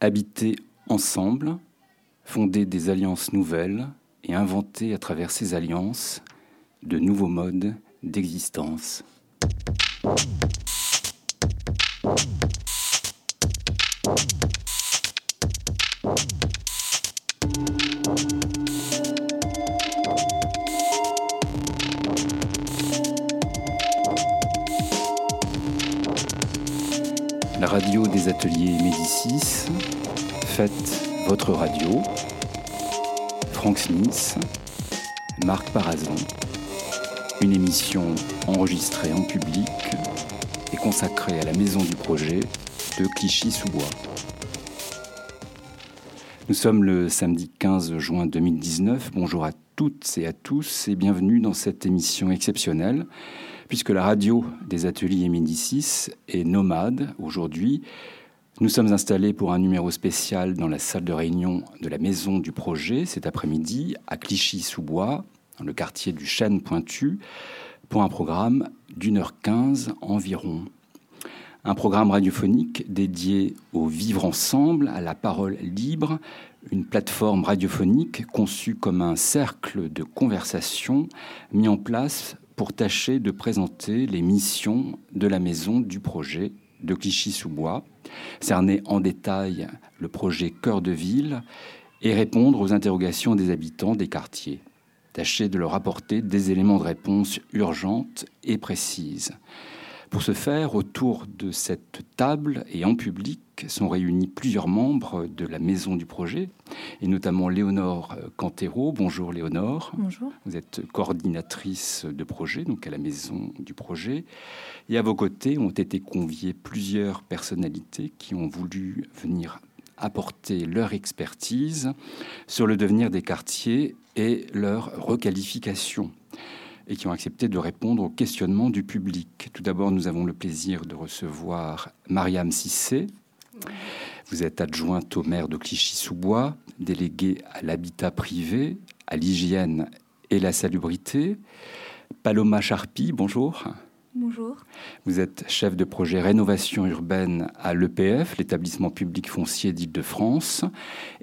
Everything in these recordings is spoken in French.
Habiter ensemble, fonder des alliances nouvelles et inventer à travers ces alliances de nouveaux modes d'existence. La radio des ateliers Médicis, faites votre radio. Frank Smith, Marc Parazon, une émission enregistrée en public et consacrée à la maison du projet de Clichy-sous-Bois. Nous sommes le samedi 15 juin 2019. Bonjour à toutes et à tous et bienvenue dans cette émission exceptionnelle puisque la radio des ateliers Médicis est nomade aujourd'hui. Nous sommes installés pour un numéro spécial dans la salle de réunion de la maison du projet cet après-midi à Clichy-sous-Bois, dans le quartier du Chêne Pointu, pour un programme d'une heure quinze environ. Un programme radiophonique dédié au vivre ensemble, à la parole libre, une plateforme radiophonique conçue comme un cercle de conversation mis en place pour tâcher de présenter les missions de la maison du projet de Clichy-sous-Bois, cerner en détail le projet Cœur de Ville et répondre aux interrogations des habitants des quartiers. Tâcher de leur apporter des éléments de réponse urgentes et précises. Pour ce faire, autour de cette table et en public sont réunis plusieurs membres de la maison du projet, et notamment Léonore Cantero. Bonjour Léonore. Bonjour. Vous êtes coordinatrice de projet, donc à la maison du projet. Et à vos côtés ont été conviés plusieurs personnalités qui ont voulu venir apporter leur expertise sur le devenir des quartiers et leur requalification et qui ont accepté de répondre aux questionnements du public. Tout d'abord, nous avons le plaisir de recevoir Mariam Sissé. Vous êtes adjointe au maire de Clichy-sous-Bois, déléguée à l'habitat privé, à l'hygiène et la salubrité. Paloma Charpie, bonjour. Bonjour. Vous êtes chef de projet rénovation urbaine à l'EPF, l'établissement public foncier d'Île-de-France.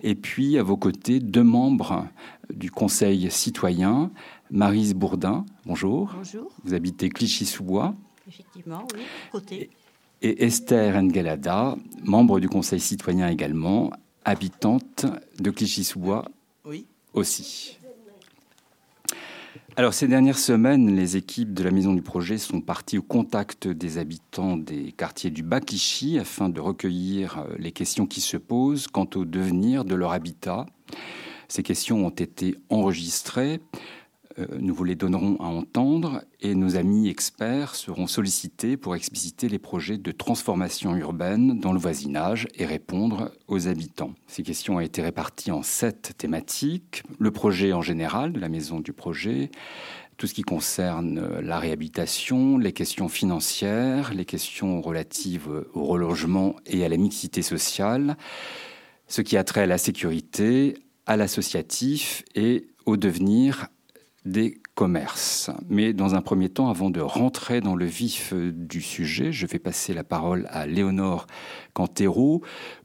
Et puis, à vos côtés, deux membres du Conseil citoyen, Marise Bourdin, bonjour. Bonjour. Vous habitez Clichy-sous-Bois. Effectivement, oui, côté. Et Esther Ngelada, membre du Conseil citoyen également, habitante de Clichy-sous-Bois Oui. aussi. Alors ces dernières semaines, les équipes de la Maison du Projet sont parties au contact des habitants des quartiers du Bas Clichy afin de recueillir euh, les questions qui se posent quant au devenir de leur habitat. Ces questions ont été enregistrées. Euh, nous vous les donnerons à entendre et nos amis experts seront sollicités pour expliciter les projets de transformation urbaine dans le voisinage et répondre aux habitants. Ces questions ont été réparties en sept thématiques. Le projet en général de la maison du projet, tout ce qui concerne la réhabilitation, les questions financières, les questions relatives au relogement et à la mixité sociale, ce qui a trait à la sécurité, à l'associatif et au devenir des commerces. Mais dans un premier temps, avant de rentrer dans le vif du sujet, je vais passer la parole à Léonore Cantero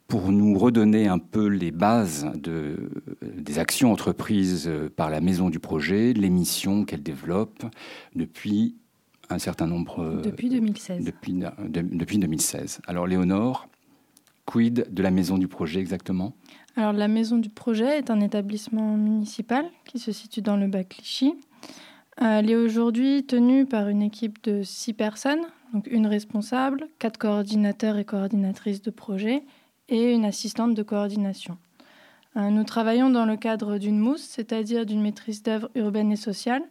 pour nous redonner un peu les bases de, des actions entreprises par la Maison du Projet, les missions qu'elle développe depuis un certain nombre... Depuis 2016. Depuis, de, depuis 2016. Alors Léonore, quid de la Maison du Projet exactement? Alors, la Maison du Projet est un établissement municipal qui se situe dans le bas Clichy. Elle est aujourd'hui tenue par une équipe de six personnes, donc une responsable, quatre coordinateurs et coordinatrices de projet et une assistante de coordination. Euh, nous travaillons dans le cadre d'une mousse, c'est-à-dire d'une maîtrise d'œuvre urbaine et sociale,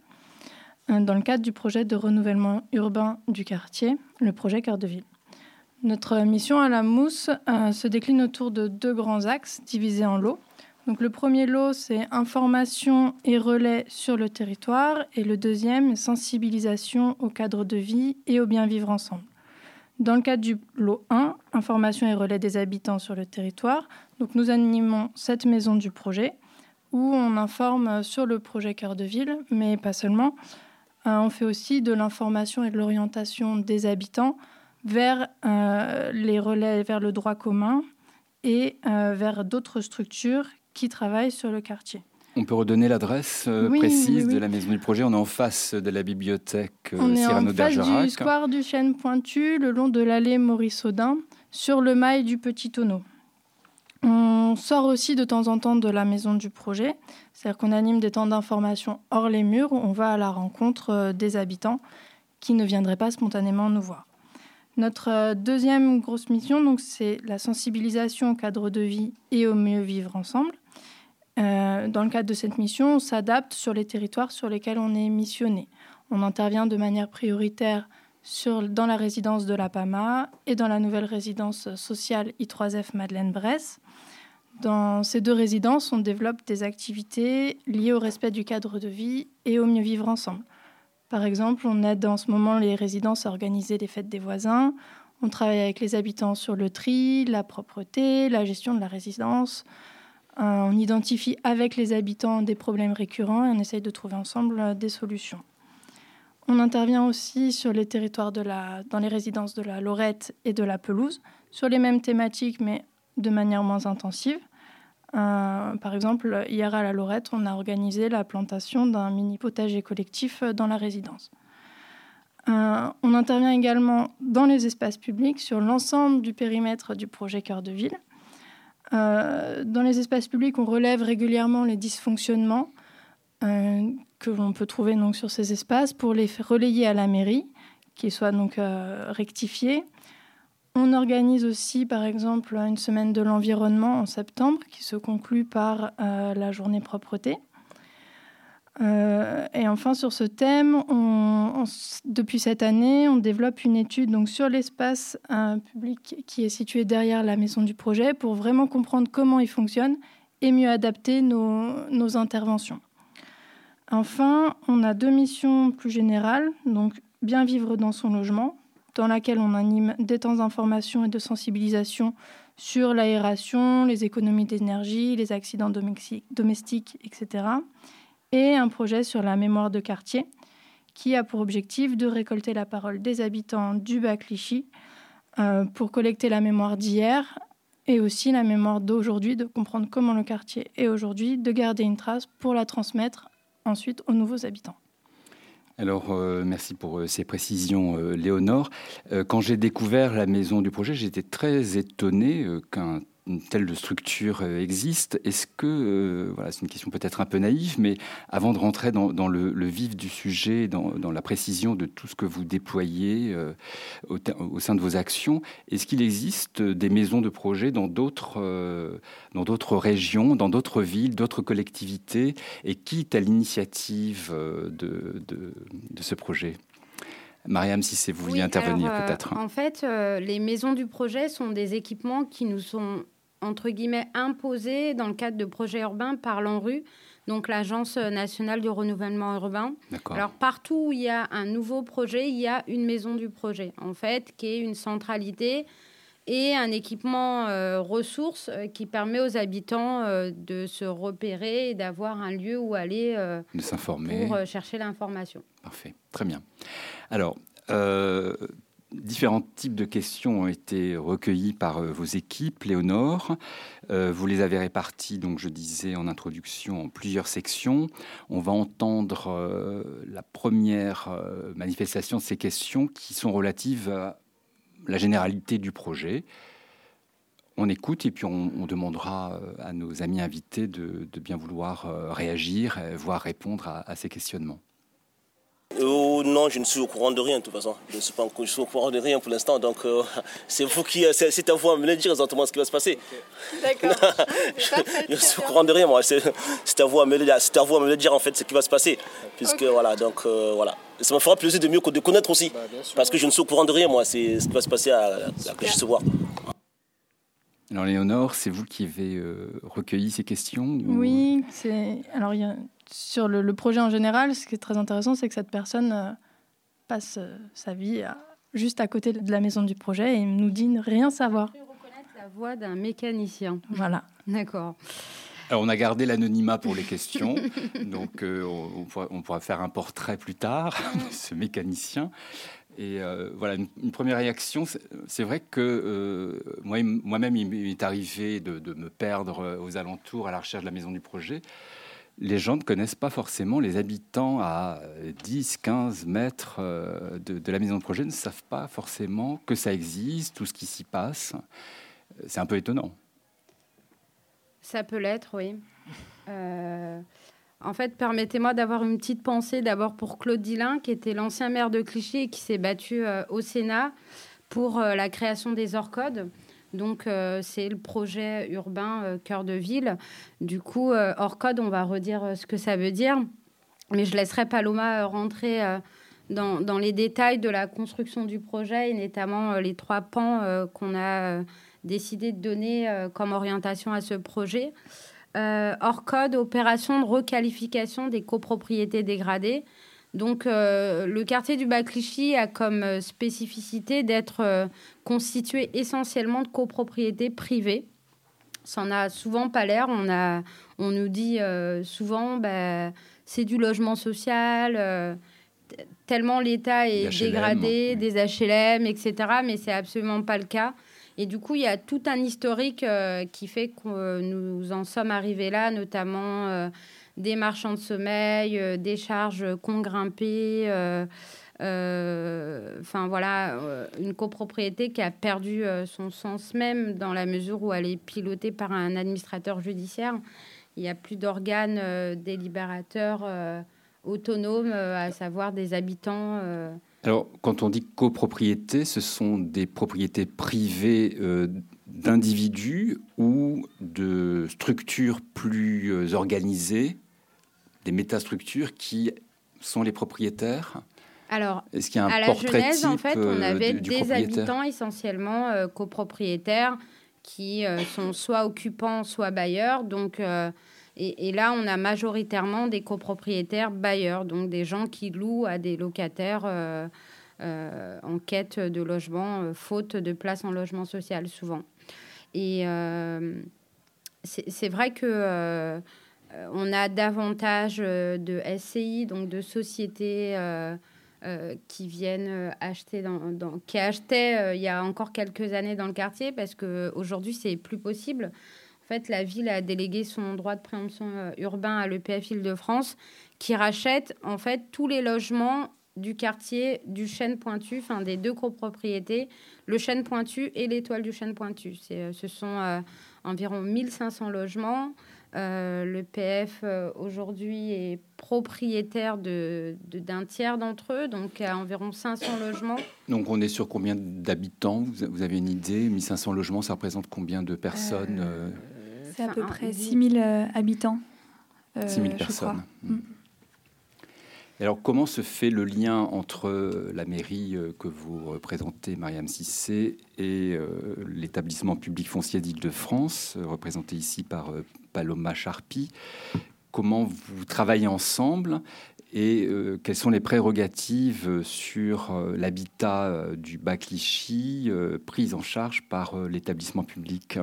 euh, dans le cadre du projet de renouvellement urbain du quartier, le projet Cœur de Ville. Notre mission à la mousse euh, se décline autour de deux grands axes divisés en lots. Donc le premier lot, c'est information et relais sur le territoire, et le deuxième, sensibilisation au cadre de vie et au bien vivre ensemble. Dans le cadre du lot 1, information et relais des habitants sur le territoire, donc nous animons cette maison du projet où on informe sur le projet Cœur de Ville, mais pas seulement. Euh, on fait aussi de l'information et de l'orientation des habitants vers euh, les relais vers le droit commun et vers d'autres structures qui travaillent sur le quartier. On peut redonner l'adresse euh, précise de la maison du projet. On est en face de la bibliothèque euh, On est en face du square du Chêne Pointu, le long de l'allée Maurice Audin, sur le mail du Petit Tonneau. On sort aussi de temps en temps de la maison du projet, c'est-à-dire qu'on anime des temps d'information hors les murs, on va à la rencontre euh, des habitants qui ne viendraient pas spontanément nous voir. Notre deuxième grosse mission, donc, c'est la sensibilisation au cadre de vie et au mieux vivre ensemble. Euh, dans le cadre de cette mission, on s'adapte sur les territoires sur lesquels on est missionné. On intervient de manière prioritaire dans la résidence de la PAMA et dans la nouvelle résidence sociale I3F Madeleine-Bresse. Dans ces deux résidences, on développe des activités liées au respect du cadre de vie et au mieux vivre ensemble. Par exemple, on aide en ce moment les résidences à organiser les fêtes des voisins. On travaille avec les habitants sur le tri, la propreté, la gestion de la résidence. Euh, on identifie avec les habitants des problèmes récurrents et on essaye de trouver ensemble euh, des solutions. On intervient aussi sur les territoires de la, dans les résidences de la Lorette et de la Pelouse, sur les mêmes thématiques mais de manière moins intensive. Euh, par exemple, hier à la Lorette, on a organisé la plantation d'un mini potager collectif dans la résidence. on intervient également dans les espaces publics sur l'ensemble du périmètre du projet Cœur de Ville. Euh, dans les espaces publics, on relève régulièrement les dysfonctionnements euh, que l'on peut trouver donc, sur ces espaces pour les relayer à la mairie, qu'ils soient donc euh, rectifiés. On organise aussi, par exemple, une semaine de l'environnement en septembre qui se conclut par la journée propreté. Euh, et enfin, sur ce thème, depuis cette année, on développe une étude sur l'espace euh, public qui est situé derrière la maison du projet pour vraiment comprendre comment il fonctionne et mieux adapter nos interventions. Enfin, on a deux missions plus générales, donc bien vivre dans son logement, dans laquelle on anime des temps d'information et de sensibilisation sur l'aération, les économies d'énergie, les accidents domestiques, etc et un projet sur la mémoire de quartier qui a pour objectif de récolter la parole des habitants du bas Clichy euh, pour collecter la mémoire d'hier et aussi la mémoire d'aujourd'hui, de comprendre comment le quartier est aujourd'hui, de garder une trace pour la transmettre ensuite aux nouveaux habitants. Alors, euh, merci pour euh, ces précisions, Léonore. quand j'ai découvert la maison du projet, j'étais très étonné qu'un une telle structure euh, existe. Est-ce que, euh, voilà, c'est une question peut-être un peu naïve, mais avant de rentrer dans, le, vif du sujet, dans, la précision de tout ce que vous déployez euh, au, sein de vos actions, est-ce qu'il existe des maisons de projet dans d'autres, dans d'autres régions, dans d'autres villes, d'autres collectivités, et qui est à l'initiative de, de, ce projet? Mariam, si c'est vous vouliez intervenir peut-être. En fait, les maisons du projet sont des équipements qui nous sont entre guillemets, imposé dans le cadre de projets urbains par l'ANRU, donc l'Agence nationale du renouvellement urbain. Alors partout où il y a un nouveau projet, il y a une maison du projet, en fait, qui est une centralité et un équipement euh, ressource euh, qui permet aux habitants euh, de se repérer et d'avoir un lieu où aller de s'informer pour chercher l'information. Parfait, très bien. Alors, Différents types de questions ont été recueillis par euh, vos équipes, Léonore. Euh, vous les avez réparties, donc je disais en introduction, en plusieurs sections. On va entendre euh, la première manifestation de ces questions qui sont relatives à la généralité du projet. On écoute et puis on, demandera à nos amis invités de, bien vouloir réagir, voire répondre à ces questionnements. Euh, non, je ne suis au courant de rien de toute façon. Je ne suis pas je suis au courant de rien pour l'instant. Donc euh, c'est vous qui, euh, c'est à vous à me le dire exactement ce qui va se passer. D'accord. je, ne suis au courant de rien moi. C'est à vous à me le dire. C'est à vous à me le dire en fait ce qui va se passer. Puisque voilà, donc voilà. Ça me fera plaisir de mieux de connaître aussi. Bah, parce que je ne suis au courant de rien moi. C'est ce qui va se passer à, à que je se voir. Alors Léonore, c'est vous qui avez recueilli ces questions Oui, c'est alors il y a sur le, projet en général, ce qui est très intéressant, c'est que cette personne euh, passe euh, sa vie juste à côté de la maison du projet et nous dit ne rien savoir. reconnaître la voix d'un mécanicien. Voilà. D'accord. Alors, on a gardé l'anonymat pour les questions, donc euh, on, pourra, faire un portrait plus tard de ce mécanicien. Et voilà, une, première réaction, c'est vrai que moi-même, il m'est arrivé de, me perdre aux alentours à la recherche de la maison du projet les gens ne connaissent pas forcément, les habitants à 10, 15 mètres euh, de, la maison de projet ne savent pas forcément que ça existe, tout ce qui s'y passe. C'est un peu étonnant. Ça peut l'être, oui. Euh, en fait, permettez-moi d'avoir une petite pensée d'abord pour Claude Dillin, qui était l'ancien maire de Clichy et qui s'est battu euh, au Sénat pour la création des ORCODE. Donc, euh, c'est le projet urbain euh, cœur de ville. Du coup, euh, hors code, on va redire ce que ça veut dire. Mais je laisserai Paloma rentrer dans, dans, les détails de la construction du projet et notamment les trois pans qu'on a décidé de donner comme orientation à ce projet. Hors code, opération de requalification des copropriétés dégradées. Donc, euh, le quartier du Bas-Clichy a comme euh, spécificité d'être euh, constitué essentiellement de copropriétés privées. Ça n'en a souvent pas l'air. On, a, on nous dit souvent, bah, c'est du logement social, tellement l'État est dégradé, des HLM, etc. Mais c'est absolument pas le cas. Et du coup, il y a tout un historique qui fait que nous en sommes arrivés là, notamment des marchands de sommeil, euh, des charges qu'on. Euh, euh, enfin voilà, une copropriété qui a perdu son sens même dans la mesure où elle est pilotée par un administrateur judiciaire. Il n'y a plus d'organes délibérateurs autonomes, à savoir des habitants. Alors, quand on dit copropriété, ce sont des propriétés privées d'individus ou de structures plus organisées des métastructures qui sont les propriétaires? Alors, Est-ce qu'il y a un à la Genèse, en fait, on euh, avait des habitants essentiellement euh, copropriétaires qui euh, sont soit occupants, soit bailleurs. Donc, et, là, on a majoritairement des copropriétaires bailleurs, donc des gens qui louent à des locataires en quête de logement, faute de place en logement social, souvent. Et c'est vrai que euh, on a davantage euh, de SCI, donc de sociétés euh, qui viennent acheter, dans, qui achetaient il y a encore quelques années dans le quartier, parce qu'aujourd'hui, c'est plus possible. En fait, la ville a délégué son droit de préemption urbain à l'EPF Île-de-France, qui rachète en fait tous les logements du quartier du chêne pointu, enfin des deux copropriétés, le chêne pointu et l'étoile du chêne pointu. ce sont environ 1500 logements. Euh, le PF euh, aujourd'hui est propriétaire de, d'un tiers d'entre eux, donc à environ 500 logements. Donc on est sur combien d'habitants? Vous, avez une idée? 1500 logements, ça représente combien de personnes euh, C'est à peu près 6000 habitants. 6000 personnes. Hmm. Mm. Alors, comment se fait le lien entre la mairie que vous représentez, Mariam Cissé, et l'établissement public foncier d'Île-de-France, représenté ici par Paloma Charpie. Comment vous travaillez ensemble et euh, quelles sont les prérogatives sur euh, l'habitat euh, du bas Clichy prise en charge par l'établissement public?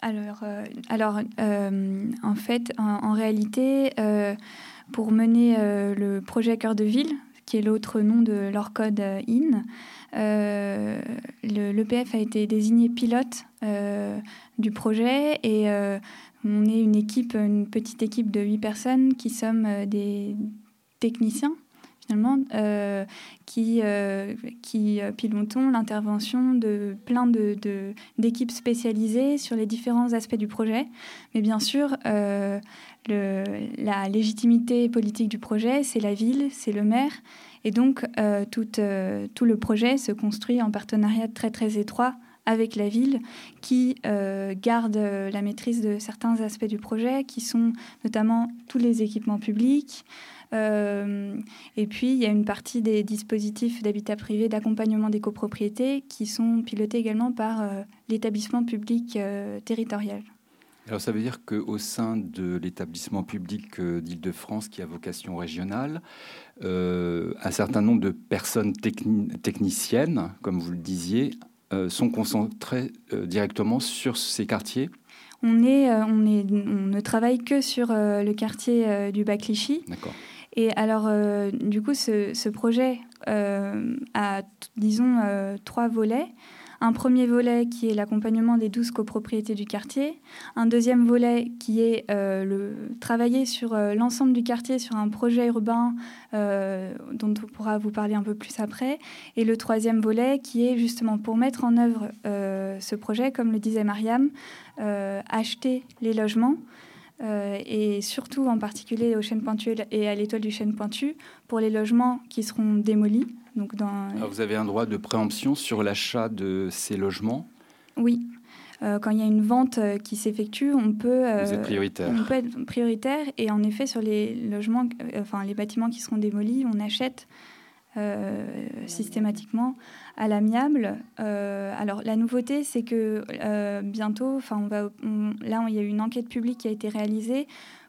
Alors, alors en fait, en, réalité, pour mener le projet Cœur de Ville, qui est l'autre nom de leur code IN, euh, L'EPF a été désigné pilote euh, du projet et euh, on est une équipe, une petite équipe de huit personnes qui sommes des techniciens finalement, qui, qui pilotons l'intervention de plein d'équipes de, d'équipes spécialisées sur les différents aspects du projet. Mais bien sûr, le, la légitimité politique du projet, c'est la ville, c'est le maire, et donc, euh, tout, euh, tout, le projet se construit en partenariat très très étroit avec la ville qui euh, garde la maîtrise de certains aspects du projet, qui sont notamment tous les équipements publics. Et puis, il y a une partie des dispositifs d'habitat privé d'accompagnement des copropriétés qui sont pilotés également par l'établissement public territorial. Alors ça veut dire qu'au sein de l'établissement public d'Île-de-France qui a vocation régionale, euh, un certain nombre de personnes techniciennes, comme vous le disiez, euh, sont concentrées euh, directement sur ces quartiers? On, est, on, est, on ne travaille que sur le quartier du Bas-Clichy. D'accord. Et alors, du coup, ce, projet a, disons, trois volets. Un premier volet qui est l'accompagnement des douze copropriétés du quartier, un deuxième volet qui est euh, le travailler sur euh, l'ensemble du quartier sur un projet urbain euh, dont on pourra vous parler un peu plus après, et le troisième volet qui est justement pour mettre en œuvre ce projet, comme le disait Mariam, acheter les logements. Et surtout en particulier au chêne pointu et à l'étoile du chêne pointu pour les logements qui seront démolis vous avez un droit de préemption sur l'achat de ces logements? Oui. Euh, quand il y a une vente euh, qui s'effectue, on peut, euh, Vous êtes prioritaire. on peut être prioritaire. Et en effet, sur les logements, enfin les bâtiments qui seront démolis, on achète systématiquement à l'amiable. alors la nouveauté, c'est que bientôt, enfin là il y a eu une enquête publique qui a été réalisée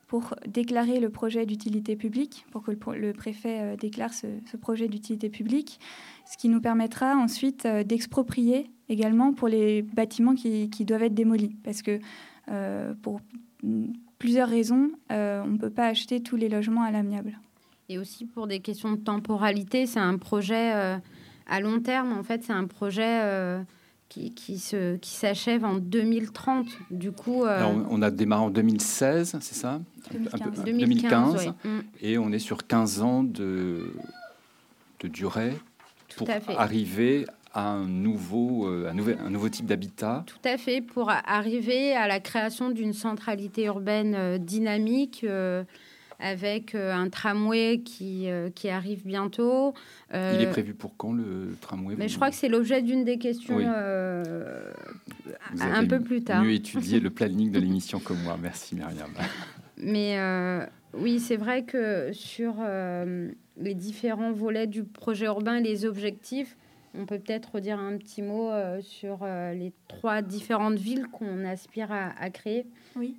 pour déclarer le projet d'utilité publique, pour que le, préfet euh, déclare ce, projet d'utilité publique, ce qui nous permettra ensuite euh, d'exproprier également pour les bâtiments qui, doivent être démolis. Parce que euh, pour plusieurs raisons, on ne peut pas acheter tous les logements à l'amiable. Et aussi pour des questions de temporalité, c'est un projet à long terme. En fait, c'est un projet qui, qui, se, qui s'achève en 2030. Du coup, euh, on a démarré en 2016, c'est ça? 2015. Mm. Et on est sur 15 ans de, de durée pour arriver à un nouveau, euh, un, nouvel, un nouveau type d'habitat. Tout à fait, pour arriver à la création d'une centralité urbaine euh, dynamique avec euh, un tramway qui, euh, qui arrive bientôt. Euh, Il est prévu pour quand le tramway mais Je crois que c'est l'objet d'une des questions un peu plus tard. mieux étudié le planning de l'émission que moi. Merci Myriam. Mais oui, c'est vrai que sur les différents volets du projet urbain, les objectifs, on peut peut-être dire un petit mot sur les trois différentes villes qu'on aspire à, à créer. Oui.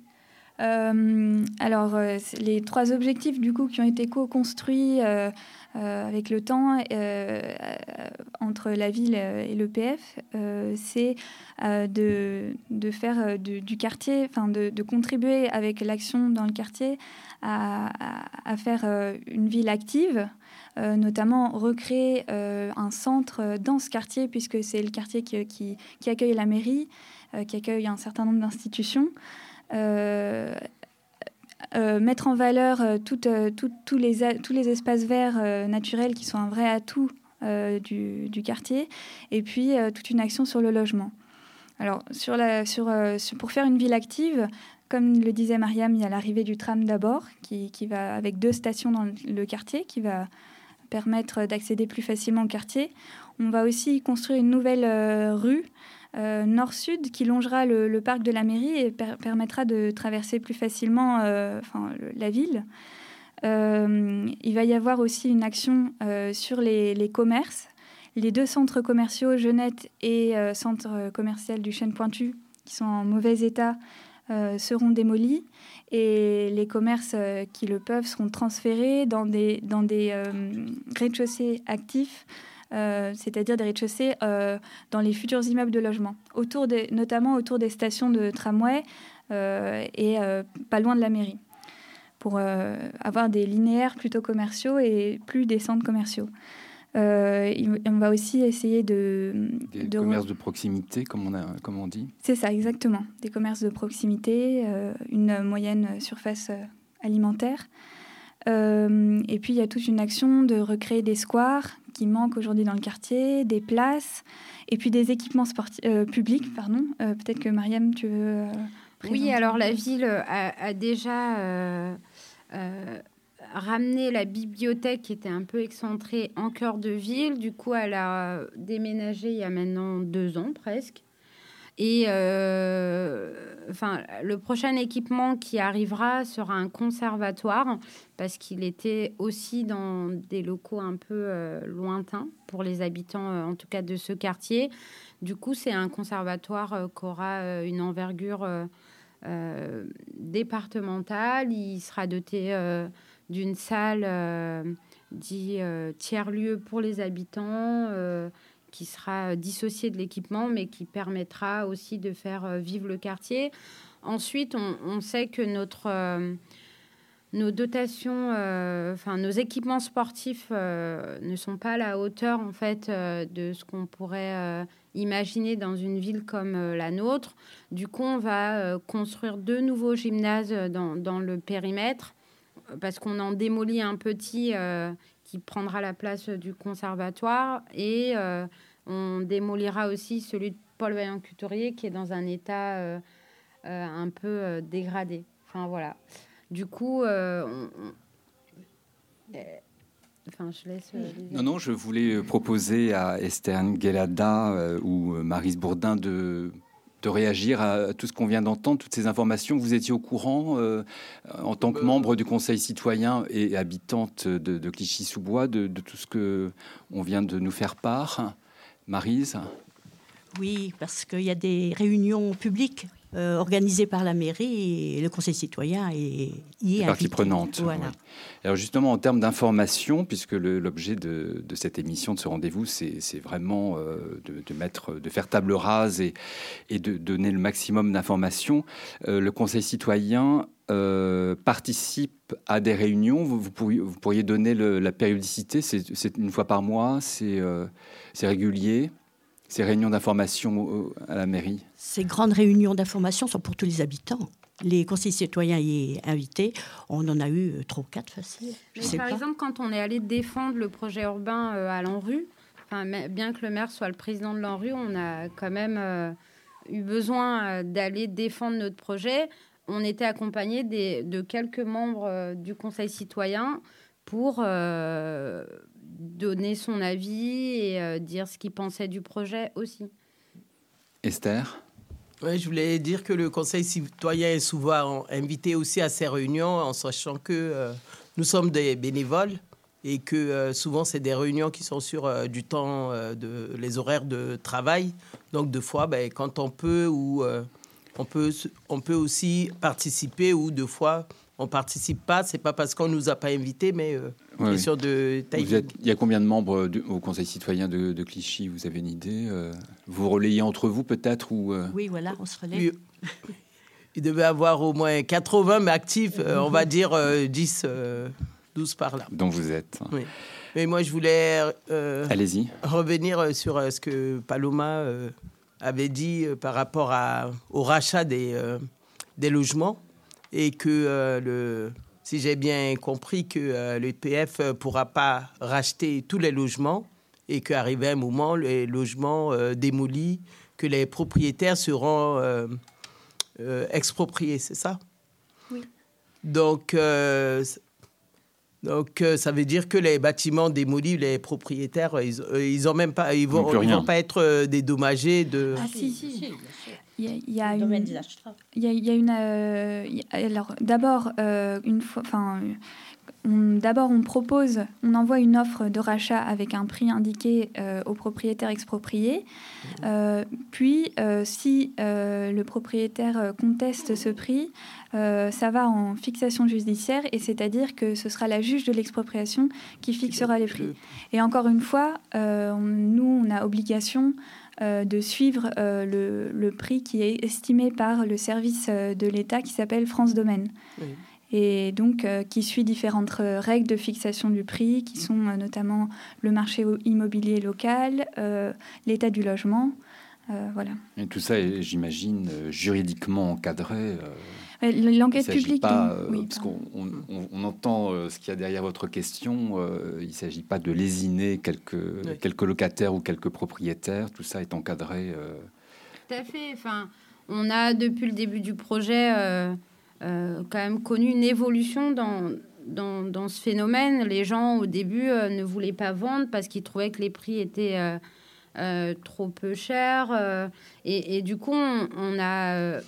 Euh, alors, euh, les trois objectifs du coup qui ont été co-construits euh, avec le temps entre la ville et l'EPF, c'est de, faire du quartier, enfin de, contribuer avec l'action dans le quartier à, faire une ville active. notamment recréer un centre dans ce quartier, puisque c'est le quartier qui, accueille la mairie, qui accueille un certain nombre d'institutions. Euh, euh, mettre en valeur euh, tous, les, espaces verts naturels qui sont un vrai atout du, quartier, et puis toute une action sur le logement. Alors, pour faire une ville active, comme le disait Mariam, il y a l'arrivée du tram d'abord, qui, va avec deux stations dans le quartier, qui va permettre d'accéder plus facilement au quartier. On va aussi construire une nouvelle rue euh, nord-sud qui longera le, parc de la mairie et permettra de traverser plus facilement euh, la ville. Euh, il va y avoir aussi une action sur les, commerces. Les deux centres commerciaux, Jeunette et centre commercial du Chêne Pointu, qui sont en mauvais état, seront démolis et les commerces qui le peuvent seront transférés dans des, dans des rez-de-chaussée actifs euh, c'est-à-dire des rez-de-chaussée euh, dans les futurs immeubles de logement, autour des, notamment autour des stations de tramway euh, et pas loin de la mairie, pour avoir des linéaires plutôt commerciaux et plus des centres commerciaux. on va aussi essayer de... Des commerces de proximité, comme on, a, comme on dit C'est ça, exactement. Des commerces de proximité, une moyenne surface alimentaire. Et puis, il y a toute une action de recréer des squares qui manquent aujourd'hui dans le quartier, des places, et puis des équipements euh, publics. Pardon. Euh, peut-être que Mariam, tu veux. Euh, oui, alors la ville a, déjà ramené la bibliothèque qui était un peu excentrée en cœur de ville. Du coup, elle a déménagé il y a maintenant deux ans presque. Et euh, enfin, le prochain équipement qui arrivera sera un conservatoire parce qu'il était aussi dans des locaux un peu euh, lointains pour les habitants, euh, en tout cas de ce quartier. Du coup, c'est un conservatoire qui aura une envergure départementale. Il sera doté d'une salle dit tiers-lieu pour les habitants qui sera dissocié de l'équipement, mais qui permettra aussi de faire euh, vivre le quartier. Ensuite, on, sait que notre, euh, nos dotations, enfin nos équipements sportifs ne sont pas à la hauteur en fait de ce qu'on pourrait imaginer dans une ville comme la nôtre. Du coup, on va construire deux nouveaux gymnases dans, dans le périmètre parce qu'on en démolit un petit qui prendra la place du conservatoire et on démolira aussi celui de Paul Vaillant-Couturier qui est dans un état euh, euh, un peu euh, dégradé. Enfin voilà. Du coup, Enfin, je laisse. non, non, je voulais proposer à Esther Gelada ou Marise Bourdin de, de réagir à tout ce qu'on vient d'entendre, toutes ces informations. Vous étiez au courant, en tant que membre du Conseil citoyen et habitante de, Clichy-sous-Bois, de, de, tout ce que on vient de nous faire part Marise? Oui, parce qu'il y a des réunions publiques euh, organisées par la mairie et le conseil citoyen est, y est partie prenante. Voilà. Alors justement, en termes d'information, puisque l'objet de, cette émission, de ce rendez-vous, c'est vraiment euh, de, mettre, de faire table rase et, et de donner le maximum d'informations, euh, le conseil citoyen participe à des réunions. Vous, pourriez, vous pourriez, donner la périodicité C'est une fois par mois C'est régulier? Ces réunions d'information à la mairie Ces grandes réunions d'information sont pour tous les habitants. Les conseillers citoyens y est invités. On en a eu euh, trois ou quatre faciles. par exemple, quand on est allé défendre le projet urbain euh, à l'ANRU, bien que le maire soit le président de l'ANRU, on a quand même euh, eu besoin d'aller défendre notre projet. On était accompagné de quelques membres du conseil citoyen pour donner son avis et euh, dire ce qu'il pensait du projet aussi. Esther? Oui, je voulais dire que le Conseil citoyen est souvent invité aussi à ces réunions en sachant que euh, nous sommes des bénévoles et que euh, souvent c'est des réunions qui sont sur du temps, de, les horaires de travail. Donc deux fois, ben, quand on peut ou on peut, on peut aussi participer ou deux fois on participe pas. C'est pas parce qu'on nous a pas invités, mais euh, question de il y a combien de membres au Conseil citoyen de, Clichy Vous avez une idée euh, Vous relayez entre vous peut-être ou euh? Oui, voilà, on se relaie. Il, devait avoir au moins 80, mais actifs, on va dire 10, 12 par là. Dont vous êtes. Oui. Mais moi, je voulais Allez-y. revenir sur ce que Paloma avait dit par rapport à, au rachat des, des logements et que euh, le, si j'ai bien compris que euh, l'EPF ne pourra pas racheter tous les logements et qu'arrivé un moment, les logements euh, démolis, que les propriétaires seront expropriés, c'est ça? Oui. Donc, donc ça veut dire que les bâtiments démolis, les propriétaires, ils, ils ont même pas, ils vont, vont pas être dédommagés de. Ah si si. Il y, a une. Il y a, une. Euh, alors, d'abord, euh, une fois. Enfin. D'abord, on propose, on envoie une offre de rachat avec un prix indiqué euh, au propriétaire exproprié. puis, si le propriétaire conteste ce prix, ça va en fixation judiciaire et c'est-à-dire que ce sera la juge de l'expropriation qui fixera les prix. Et encore une fois, nous, on a obligation euh, de suivre euh, le, prix qui est estimé par le service euh, de l'État qui s'appelle France Domaine. Et donc qui suit différentes règles de fixation du prix, qui sont notamment le marché immobilier local, l'état du logement. voilà. Et tout ça est, j'imagine, juridiquement encadré. L'enquête publique. Pas, oui, parce qu'on on, entend euh, ce qu'il y a derrière votre question. Euh, il ne s'agit pas de lésiner quelques, quelques locataires ou quelques propriétaires. Tout ça est encadré. Euh. Tout à fait. Enfin, on a depuis le début du projet quand même connu une évolution dans, dans, dans, ce phénomène. Les gens au début ne voulaient pas vendre parce qu'ils trouvaient que les prix étaient trop peu chers. Et, et, du coup, on, on a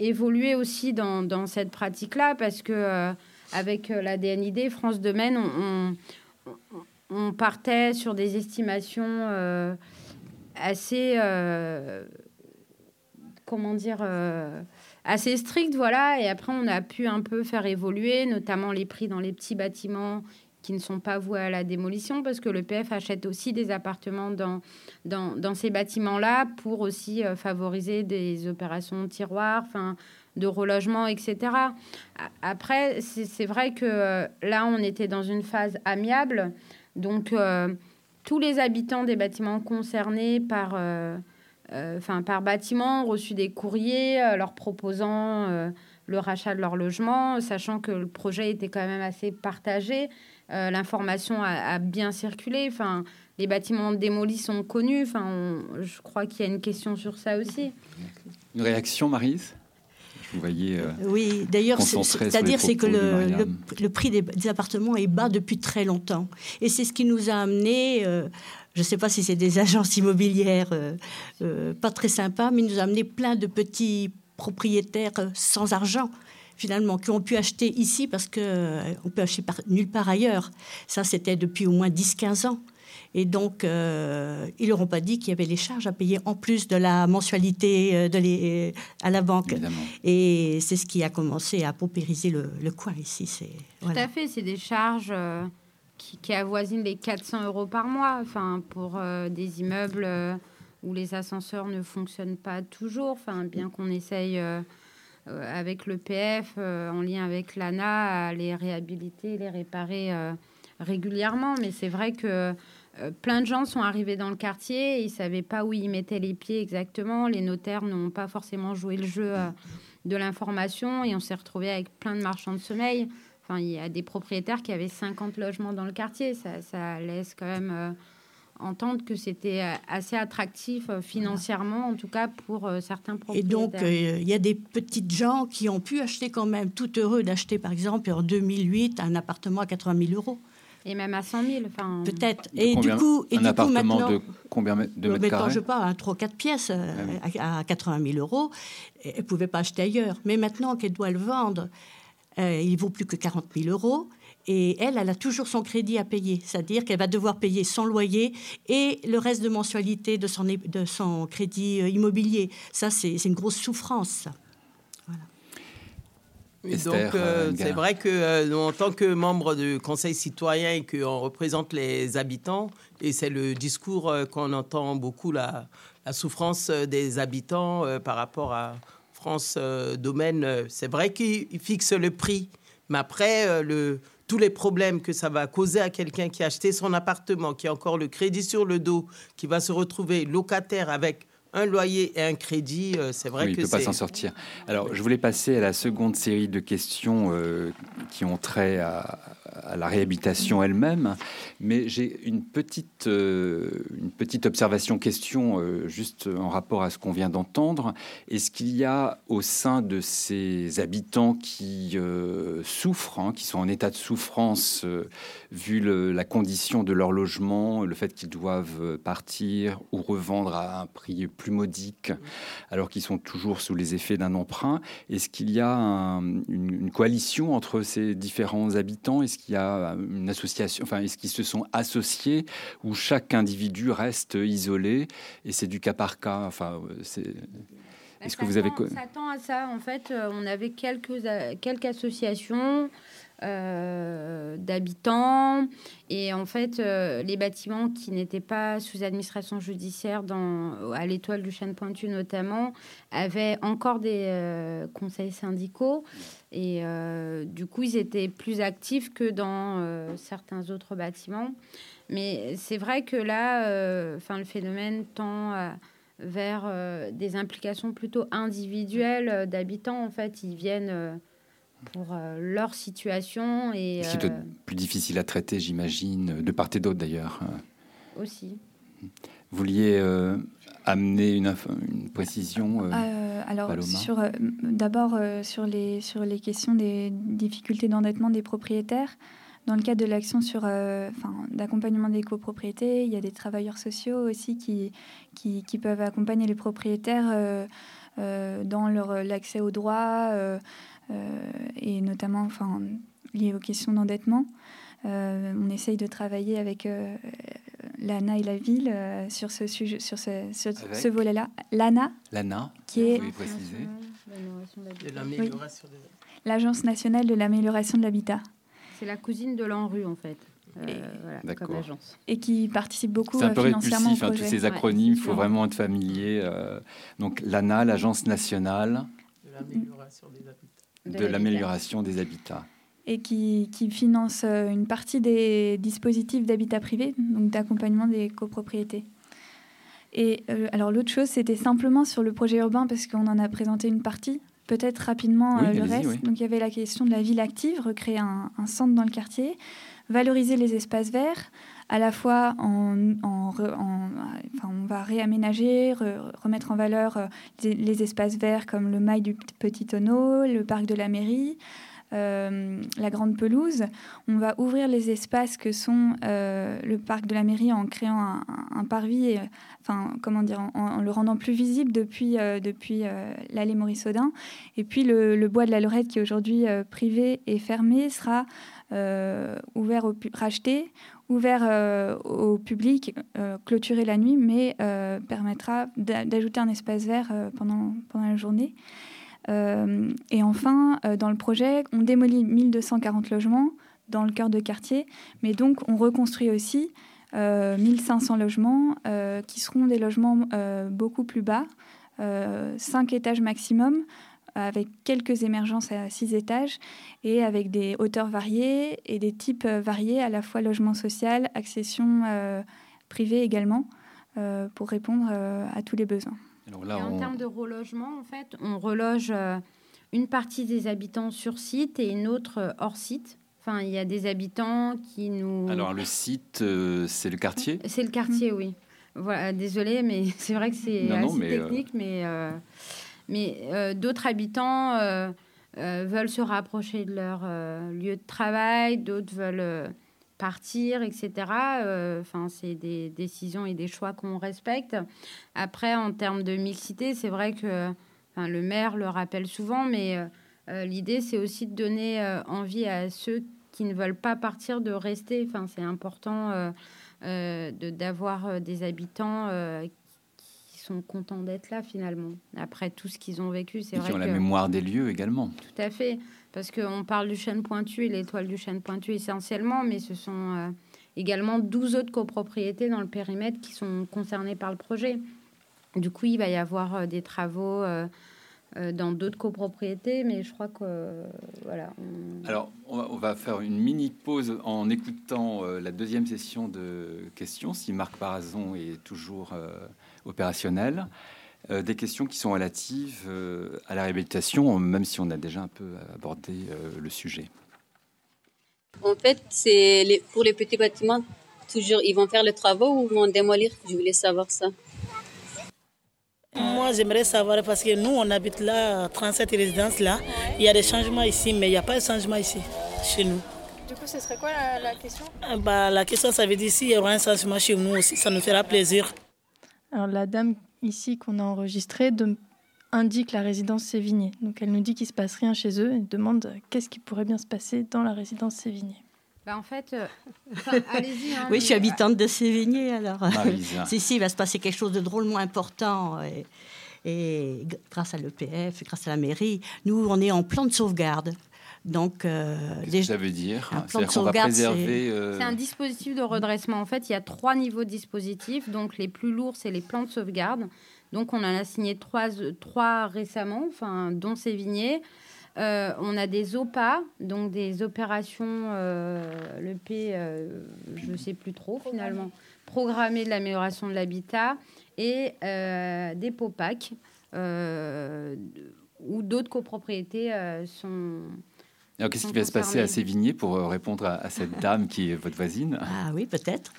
évoluer aussi dans, cette pratique-là parce que euh, avec euh, la DNID, France Domaine, on, on, partait sur des estimations euh, assez, comment dire, assez strictes, voilà. Et après, on a pu un peu faire évoluer, notamment les prix dans les petits bâtiments qui ne sont pas voués à la démolition, parce que le PF achète aussi des appartements dans, dans, dans ces bâtiments-là pour aussi euh, favoriser des opérations tiroirs, enfin, de relogement, etc. Après, c'est vrai que euh, là, on était dans une phase amiable, donc euh, tous les habitants des bâtiments concernés par, enfin, par bâtiment ont reçu des courriers leur proposant le rachat de leur logement, sachant que le projet était quand même assez partagé. Euh, l'information a, bien circulé. Enfin, les bâtiments démolis sont connus. Enfin, je crois qu'il y a une question sur ça aussi. Une réaction, Marise? Vous voyez, euh, oui, d'ailleurs, c'est-à-dire c'est que le, le, prix des, appartements est bas depuis très longtemps. Et c'est ce qui nous a amené, euh, je ne sais pas si c'est des agences immobilières pas très sympas, mais nous a amené plein de petits propriétaires sans argent finalement, qui ont pu acheter ici parce qu'on euh, on peut acheter nulle part ailleurs. Ça, c'était depuis au moins 10-15 ans. Et donc, euh, ils n'auront pas dit qu'il y avait les charges à payer en plus de la mensualité euh, de les, à la banque. Et c'est ce qui a commencé à paupériser le, coin ici. Tout à fait, c'est des charges qui, avoisinent les 400 euros par mois enfin, pour des immeubles où les ascenseurs ne fonctionnent pas toujours, enfin, bien qu'on essaye euh, avec le PF, euh, en lien avec l'ANA, les réhabiliter, les réparer euh, régulièrement. Mais c'est vrai que plein de gens sont arrivés dans le quartier ils ne savaient pas où ils mettaient les pieds exactement. Les notaires n'ont pas forcément joué le jeu de l'information et on s'est retrouvé avec plein de marchands de sommeil. Enfin, il y a des propriétaires qui avaient 50 logements dans le quartier. Ça laisse quand même entendre que c'était euh, assez attractif euh, financièrement, en tout cas pour euh, certains propriétaires. Et donc, il y a des petites gens qui ont pu acheter quand même, tout heureux d'acheter, par exemple, en 2008, un appartement à 80 000 euros. Et même à 100 000. Enfin... Peut-être. Et du coup, et un appartement de combien de mètres carrés Je sais pas, 3-4 pièces ah à 80 000 euros. Elle ne pouvait pas acheter ailleurs. Mais maintenant qu'elle doit le vendre, il vaut plus que 40 000 euros. Et elle, elle a toujours son crédit à payer, c'est-à-dire qu'elle va devoir payer son loyer et le reste de mensualité de son, de son crédit euh, immobilier. Ça, c'est une grosse souffrance. donc, euh, euh, c'est vrai que en tant que membre du Conseil citoyen et qu'on représente les habitants, et c'est le discours qu'on entend beaucoup, la, la, souffrance des habitants par rapport à France Domaine, c'est vrai qu'il fixe le prix. Mais après, le, tous les problèmes que ça va causer à quelqu'un qui a acheté son appartement, qui a encore le crédit sur le dos, qui va se retrouver locataire avec un loyer et un crédit, euh, c'est vrai que il ne peut pas s'en sortir. Alors, je voulais passer à la seconde série de questions euh, qui ont trait à, à la réhabilitation elle-même, mais j'ai une petite, euh, une petite observation, question, euh, juste en rapport à ce qu'on vient d'entendre. Est-ce qu'il y a au sein de ces habitants qui souffrent, hein, qui sont en état de souffrance, vu la condition de leur logement, le fait qu'ils doivent partir ou revendre à un prix plus modique, alors qu'ils sont toujours sous les effets d'un emprunt, est-ce qu'il y a une, une, coalition entre ces différents habitants? Est-ce qu'il y a une association, enfin, est-ce qu'ils se sont associés où chaque individu reste isolé? Et c'est du cas par cas Enfin, c'est. Bah, est-ce que vous avez. Ça tend à ça. En fait, euh, on avait quelques, euh, quelques associations euh, d'habitants. Et en fait, euh, les bâtiments qui n'étaient pas sous administration judiciaire, dans, à l'étoile du Chêne Pointu notamment, avaient encore des euh, conseils syndicaux. Et du coup, ils étaient plus actifs que dans certains autres bâtiments. Mais c'est vrai que là, enfin, le phénomène tend vers des implications plutôt individuelles d'habitants. En fait, ils viennent pour euh, leur situation. Et, Ce qui est euh, plus difficile à traiter, j'imagine, de part et d'autre d'ailleurs. Aussi. Vous vouliez euh, amener une, une précision Alors, sur, d'abord sur, les, sur les questions des difficultés d'endettement des propriétaires. Dans le cadre de l'action sur, enfin, d'accompagnement des copropriétés, il y a des travailleurs sociaux aussi qui, qui, qui peuvent accompagner les propriétaires dans leur, l'accès aux droits, euh, et notamment enfin, liées aux questions d'endettement. Euh, on essaye de travailler avec euh, l'ANA et la ville sur ce sujet, sur ce, ce volet-là. L'ANA, l'ANA, qui est l'Agence nationale de l'amélioration de l'habitat. C'est la cousine de l'ANRU en fait. voilà, comme agence. Et qui participe beaucoup C'est un peu financièrement répulsif, hein, tous ces acronymes, il faut vraiment être familier. donc l'ANA, l'Agence nationale de l'amélioration des habitats. De, l'amélioration des habitats et qui, qui, finance une partie des dispositifs d'habitat privé, donc d'accompagnement des copropriétés. Et alors l'autre chose, c'était simplement sur le projet urbain, parce qu'on en a présenté une partie, peut-être rapidement le reste. Donc il y avait la question de la ville active, recréer un, centre dans le quartier, valoriser les espaces verts, à la fois en, on va réaménager, remettre en valeur les, espaces verts comme le mail du Petit Tonneau, le parc de la mairie, euh, la grande pelouse. On va ouvrir les espaces que sont euh, le parc de la mairie en créant un, parvis, enfin comment dire, en, le rendant plus visible depuis, euh, depuis l'allée Maurice Audin. Et puis le, bois de la Lorette qui est aujourd'hui privé et fermé sera ouvert au racheté, ouvert au public, clôturé la nuit, mais permettra d'ajouter un espace vert pendant, pendant la journée. Euh, et enfin, euh, dans le projet, on démolit 1240 logements dans le cœur de quartier, mais donc on reconstruit aussi 1500 euh, logements qui seront des logements beaucoup plus bas, 5 étages maximum, avec quelques émergences à 6 étages et avec des hauteurs variées et des types variés, à la fois logement social, accession privée également, pour répondre à tous les besoins en termes de relogement, en fait, on reloge euh, une partie des habitants sur site et une autre euh, hors site. Enfin, il y a des habitants qui nous. Alors, le site, euh, c'est le quartier? C'est le quartier, oui. Voilà, désolé, mais c'est vrai que c'est assez technique, mais, mais d'autres habitants veulent se rapprocher de leur lieu de travail, d'autres veulent partir, etc. Euh, enfin, c'est des décisions et des choix qu'on respecte. Après, en termes de mixité, c'est vrai que le maire le rappelle souvent, mais euh, euh, l'idée, c'est aussi de donner envie à ceux qui ne veulent pas partir de rester. Enfin, c'est important de d'avoir des habitants qui sont contents d'être là finalement. Après tout ce qu'ils ont vécu, c'est vrai. Qui ont la mémoire des lieux également. Tout à fait parce qu'on parle du chêne pointu et l'étoile du chêne pointu essentiellement, mais ce sont euh, également 12 autres copropriétés dans le périmètre qui sont concernées par le projet. Du coup, il va y avoir euh, des travaux euh, dans d'autres copropriétés, mais je crois que voilà. Alors, on va, faire une mini pause en écoutant la deuxième session de questions, si Marc Parazon est toujours opérationnel. Euh, des questions qui sont relatives euh, à la réhabilitation, même si on a déjà un peu abordé euh, le sujet. En fait, c'est pour les petits bâtiments, toujours, ils vont faire les travaux ou vont démolir? Je voulais savoir ça. Moi, j'aimerais savoir parce que nous, on habite là, 37 résidences là. Il y a des changements ici, mais il n'y a pas de changement ici, chez nous. Du coup, ce serait quoi la, la question? Bah, La question, ça veut dire s'il y aura un changement chez nous aussi, ça nous fera plaisir. Alors, la dame ici qu'on a enregistré de, indique la résidence Sévigné. Donc elle nous dit qu'il se passe rien chez eux et demande qu'est-ce qui pourrait bien se passer dans la résidence Sévigné. Bah en fait, euh, allez-y. Hein, oui, je suis habitante de Sévigné, alors. si, si, il va se passer quelque chose de drôlement important. Et, et grâce à l'EPF, grâce à la mairie, nous, on est en plan de sauvegarde. Donc, euh, ça veut dire. Euh, c'est un dispositif de redressement. En fait, il y a trois niveaux de dispositifs. Donc, les plus lourds, c'est les plans de sauvegarde. Donc, on en a signé trois, trois récemment, enfin, dont Sévigné. Euh, on a des OPA, donc des opérations, euh, le P, je ne sais plus trop finalement, programmées de l'amélioration de l'habitat, et des POPAC, où d'autres copropriétés sont, alors, qu'est-ce qui va se passer à Sévigné pour euh, répondre à, cette dame qui est votre voisine? Ah oui, peut-être.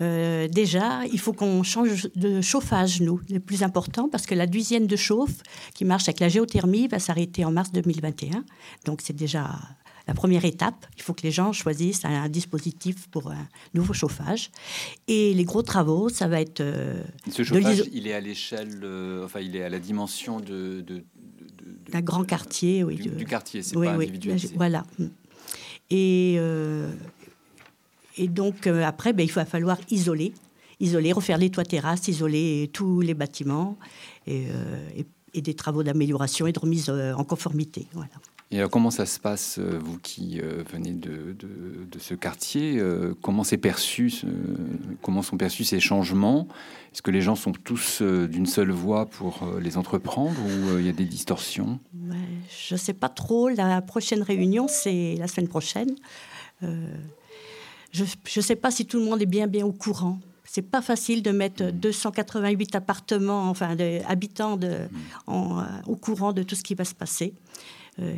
Euh, déjà, il faut qu'on change de chauffage, nous, le plus important, parce que la douzième de chauffe qui marche avec la géothermie va s'arrêter en mars 2021. Donc, c'est déjà la première étape. Il faut que les gens choisissent un, dispositif pour un nouveau chauffage. Et les gros travaux, ça va être. Euh, Ce chauffage, il est à l'échelle, enfin, il est à la dimension de, d'un grand quartier, oui. Du, quartier, c'est pas individuel. Voilà. Et, euh, et donc, euh, après, ben, il va falloir isoler. Isoler, refaire les toits terrasses, isoler tous les bâtiments et, euh, et, des travaux d'amélioration et de remise en conformité. Voilà. Et alors, comment ça se passe, euh, vous qui euh, venez de, de, ce quartier euh, Comment c'est perçu Comment sont perçus ces changements? Est-ce que les gens sont tous d'une seule voix pour les entreprendre ou il y a des distorsions? Je ne sais pas trop. La prochaine réunion, c'est la semaine prochaine. je ne sais pas si tout le monde est bien bien au courant. C'est pas facile de mettre 288 appartements, enfin de, habitants de, en, au courant de tout ce qui va se passer. Euh,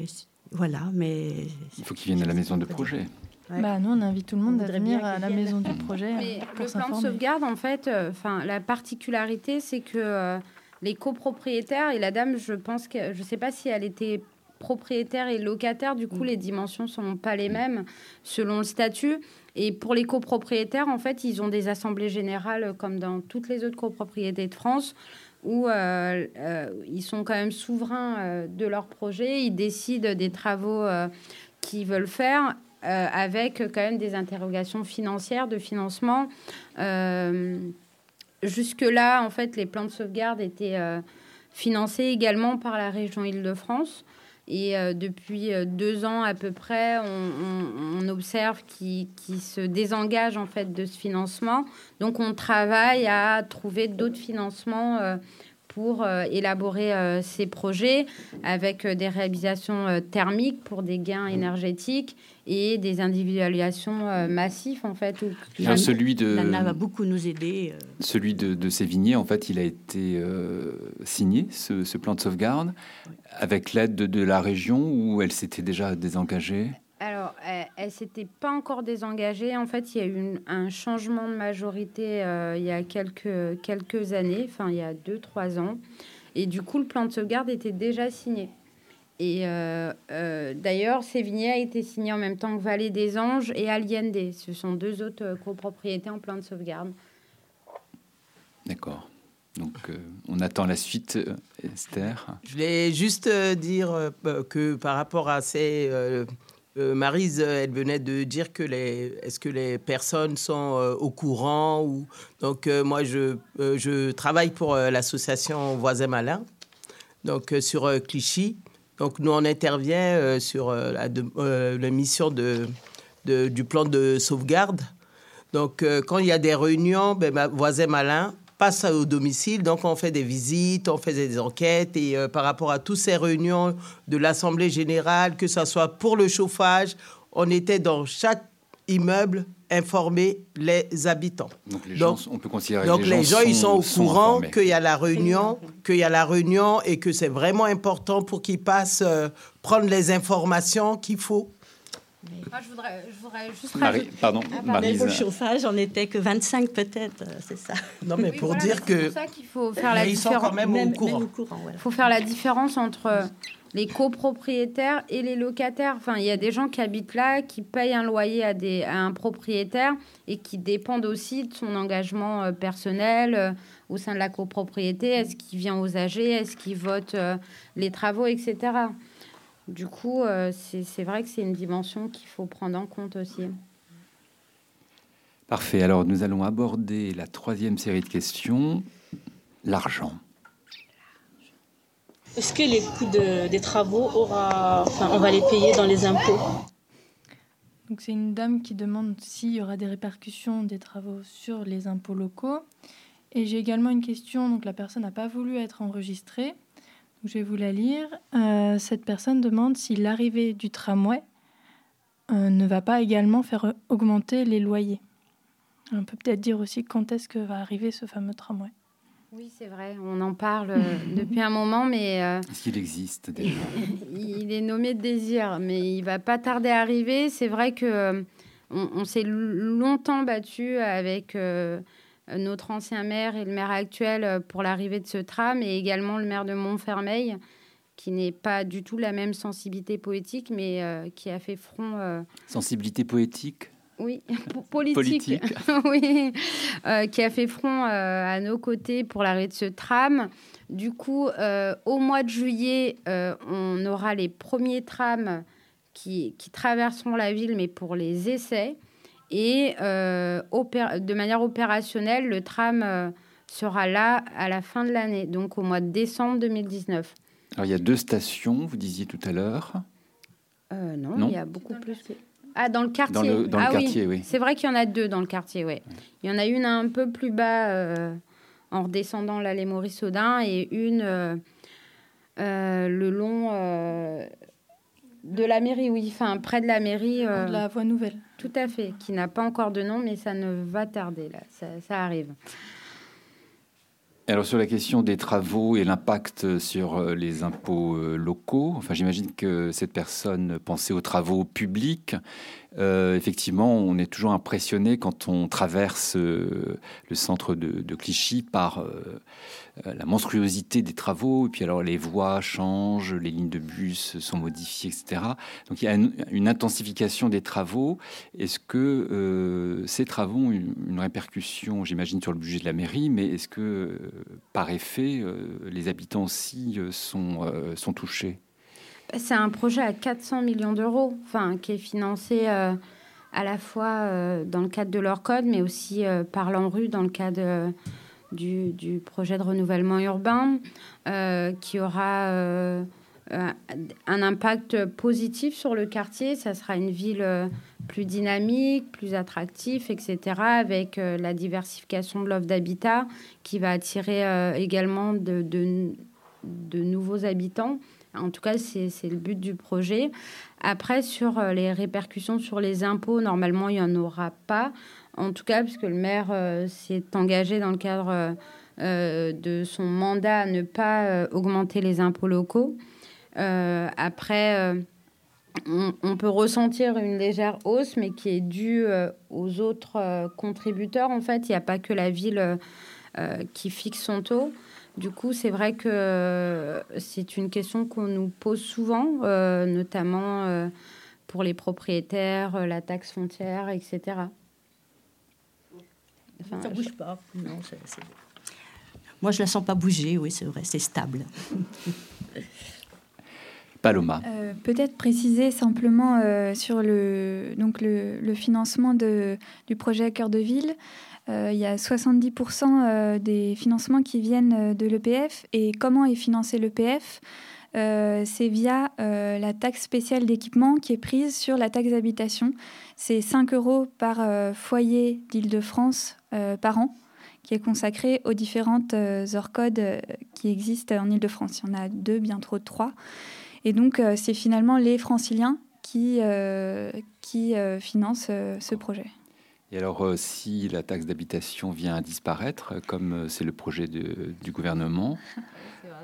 voilà, mais. Il faut qu'ils viennent à la maison de projet. Bah, nous, on invite tout le monde à venir à la maison du projet. Mais le plan de sauvegarde, en fait, euh, enfin, la particularité, c'est que euh, les copropriétaires, et la dame, je pense que, je ne sais pas si elle était propriétaire et locataire, du coup, mm. les dimensions ne sont pas les mêmes selon le statut. Et pour les copropriétaires, en fait, ils ont des assemblées générales comme dans toutes les autres copropriétés de France où euh, euh, ils sont quand même souverains euh, de leur projet, ils décident des travaux qu'ils veulent faire avec quand même des interrogations financières, de financement. Jusque-là, en fait, les plans de sauvegarde étaient financés également par la région Île-de-France. Et depuis deux ans à peu près, on, observe qu'ils se désengagent en fait de ce financement. Donc on travaille à trouver d'autres financements pour euh, élaborer euh, ces projets avec euh, des réalisations thermiques pour des gains mmh. énergétiques et des individualisations massives en fait. Où... celui de Lana va beaucoup nous aider. Celui de, de, Sévigné, en fait, il a été signé ce, plan de sauvegarde avec l'aide de, de, la région où elle s'était déjà désengagée? Alors, elle, ne s'était pas encore désengagée. En fait, il y a eu un changement de majorité euh, il y a quelques, quelques années, enfin il y a deux, trois ans. Et du coup, le plan de sauvegarde était déjà signé. Et euh, euh, d'ailleurs, Sévigné a été signé en même temps que Vallée des Anges et Allende. Ce sont deux autres copropriétés en plan de sauvegarde. D'accord. Donc, on attend la suite, Esther. Je voulais juste dire que par rapport à ces euh, Marise, elle venait de dire que les, est-ce que les personnes sont euh, au courant ou donc euh, moi je, je travaille pour l'association Voisin Malin, donc sur Clichy. Donc nous on intervient sur la, la, mission de, du plan de sauvegarde. Donc quand il y a des réunions, ben, Voisin Malin passe au domicile. Donc, on fait des visites, on fait des enquêtes. Et euh, par rapport à toutes ces réunions de l'Assemblée générale, que ce soit pour le chauffage, on était dans chaque immeuble informer les habitants. Donc, les gens, on peut considérer donc les, gens, ils sont au courant qu'il y a la réunion, qu'il y a la réunion et que c'est vraiment important pour qu'ils passent euh, prendre les informations qu'il faut je, voudrais, je voudrais juste Marie, pardon, ah, Pour le chauffage, on n'était que 25 peut-être, euh, c'est ça. Non, mais pour dire que... C'est pour ça qu'il faut faire la différence. même, au courant. Il faut faire la différence entre les copropriétaires et les locataires. Enfin, il y a des gens qui habitent là, qui payent un loyer à, des, à un propriétaire et qui dépendent aussi de son engagement euh, personnel euh, au sein de la copropriété. Est-ce qu'il vient aux AG Est-ce qu'il vote les travaux, etc. Du coup, euh, c'est vrai que c'est une dimension qu'il faut prendre en compte aussi. Parfait. Alors, nous allons aborder la troisième série de questions, l'argent. Est-ce que les coûts des travaux, aura, enfin, on va les payer dans les impôts? Donc, c'est une dame qui demande s'il y aura des répercussions des travaux sur les impôts locaux. Et j'ai également une question. Donc, la personne n'a pas voulu être enregistrée. Je vais vous la lire. Euh, cette personne demande si l'arrivée du tramway euh, ne va pas également faire augmenter les loyers. On peut peut-être dire aussi quand est-ce que va arriver ce fameux tramway. Oui, c'est vrai, on en parle euh, depuis un moment, mais... Est-ce qu'il existe déjà? Il est nommé Désir, mais il va pas tarder à arriver. C'est vrai que on s'est longtemps battu avec euh, notre ancien maire et le maire actuel euh, pour l'arrivée de ce tram et également le maire de Montfermeil qui n'est pas du tout la même sensibilité poétique mais euh, qui a fait front. Sensibilité poétique? Oui, politique, oui, qui a fait front à nos côtés pour l'arrivée de ce tram. Du coup, au mois de juillet, on aura les premiers trams qui, qui, traverseront la ville, mais pour les essais. Et euh, de manière opérationnelle, le tram euh, sera là à la fin de l'année, donc au mois de décembre 2019. Alors il y a deux stations, vous disiez tout à l'heure. non, il y a beaucoup plus. Ah, dans le quartier. Dans le, ah quartier, oui. C'est vrai qu'il y en a deux dans le quartier, oui. Il y en a une un peu plus bas en redescendant l'allée Maurice-Audin et une le long de la mairie, oui, enfin près de la mairie. de la voie nouvelle. Tout à fait, qui n'a pas encore de nom, mais ça ne va tarder, là, ça arrive. Alors sur la question des travaux et l'impact sur euh, les impôts euh, locaux, enfin j'imagine que cette personne pensait aux travaux publics euh, effectivement, on est toujours impressionné quand on traverse le centre de, Clichy par la monstruosité des travaux. Puis alors les voies changent, les lignes de bus sont modifiées, etc. Donc il y a une, intensification des travaux. Est-ce que ces travaux ont une, répercussion, j'imagine, sur le budget de la mairie, mais est-ce que par effet, les habitants aussi sont, sont touchés. C'est un projet à 400 millions d'euros, enfin, qui est financé euh, à la fois euh, dans le cadre de leur code, mais aussi euh, par l'ANRU dans le cadre du, du, projet de renouvellement urbain, qui aura un impact positif sur le quartier. Ça sera une ville plus dynamique, plus attractive, etc., avec la diversification de l'offre d'habitat qui va attirer également de, de, nouveaux habitants. En tout cas, c'est le but du projet. Après, sur euh, les répercussions sur les impôts, normalement, il n'y en aura pas. En tout cas, puisque le maire euh, s'est engagé dans le cadre euh, de son mandat à ne pas augmenter les impôts locaux. Après, on, peut ressentir une légère hausse, mais qui est due aux autres contributeurs. En fait, il n'y a pas que la ville qui fixe son taux. Du coup, c'est vrai que c'est une question qu'on nous pose souvent, euh, notamment euh, pour les propriétaires, euh, la taxe foncière, etc. Enfin, ça bouge pas. Non, Moi, je la sens pas bouger. Oui, c'est vrai, c'est stable. Paloma. Peut-être préciser simplement sur le, donc le, financement du projet Cœur de Ville. Euh, il y a 70% euh, des financements qui viennent euh, de l'EPF. Et comment est financé l'EPF c'est via la taxe spéciale d'équipement qui est prise sur la taxe d'habitation. C'est 5 euros par foyer d'Île-de-France par an qui est consacré aux différentes codes qui existent en Île-de-France. Il y en a deux, bien trop trois. Et donc, c'est finalement les franciliens qui, qui financent ce projet. Et alors, euh, si la taxe d'habitation vient à disparaître, comme euh, c'est le projet du gouvernement,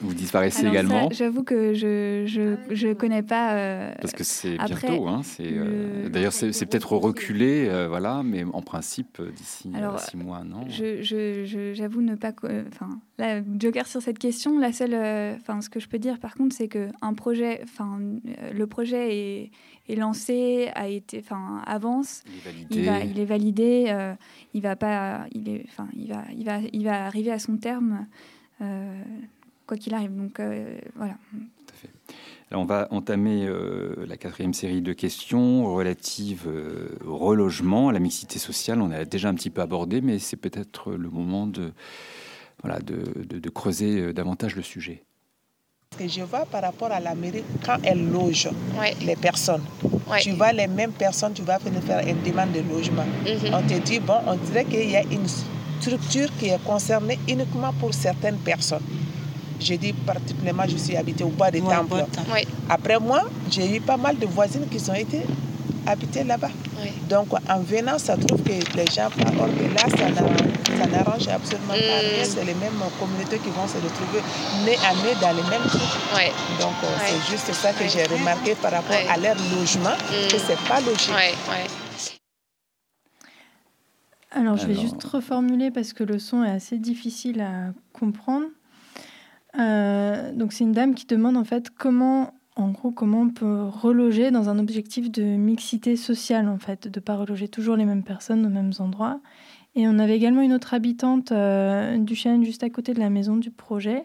vous disparaissez également J'avoue que je je, ah je connais pas. Euh, Parce que c'est bientôt. Hein, euh, D'ailleurs, c'est peut-être reculé, euh, voilà, mais en principe, d'ici six mois, non J'avoue ne pas. Enfin, là, joker sur cette question. La seule. Enfin, ce que je peux dire, par contre, c'est que un projet. Enfin, le projet est, est, lancé, a été. Enfin, avance. Il est validé. Il, est validé. il va pas. Il est. Enfin, il va. Il va. Il va arriver à son terme quoi qu'il arrive. Donc euh, voilà. on va entamer euh, la quatrième série de questions relatives euh, au relogement, à la mixité sociale. On a déjà un petit peu abordé, mais c'est peut-être le moment de, voilà, de, de, creuser davantage le sujet. Que je vois par rapport à la mairie, quand elle loge les personnes, tu vois les mêmes personnes, tu vas venir faire une demande de logement. Mhm. On te dit, bon, on dirait qu'il y a une structure qui est concernée uniquement pour certaines personnes. J'ai dit particulièrement, je suis habitée au bois des temples. Après moi, j'ai eu pas mal de voisines qui ont été habitées là-bas. Donc en venant, ça trouve que les gens, or que là, ça n'arrange absolument pas rien. Mm. C'est les mêmes communautés qui vont se retrouver nez à nez dans les mêmes trucs. Donc euh, c'est juste ça que j'ai remarqué par rapport à leur logement, mm. que c'est pas logique. Alors, je vais juste reformuler parce que le son est assez difficile à comprendre. Euh, donc c'est une dame qui demande en fait comment, en gros, comment on peut reloger dans un objectif de mixité sociale en fait, de pas reloger toujours les mêmes personnes aux mêmes endroits. Et on avait également une autre habitante euh, du chêne juste à côté de la maison du projet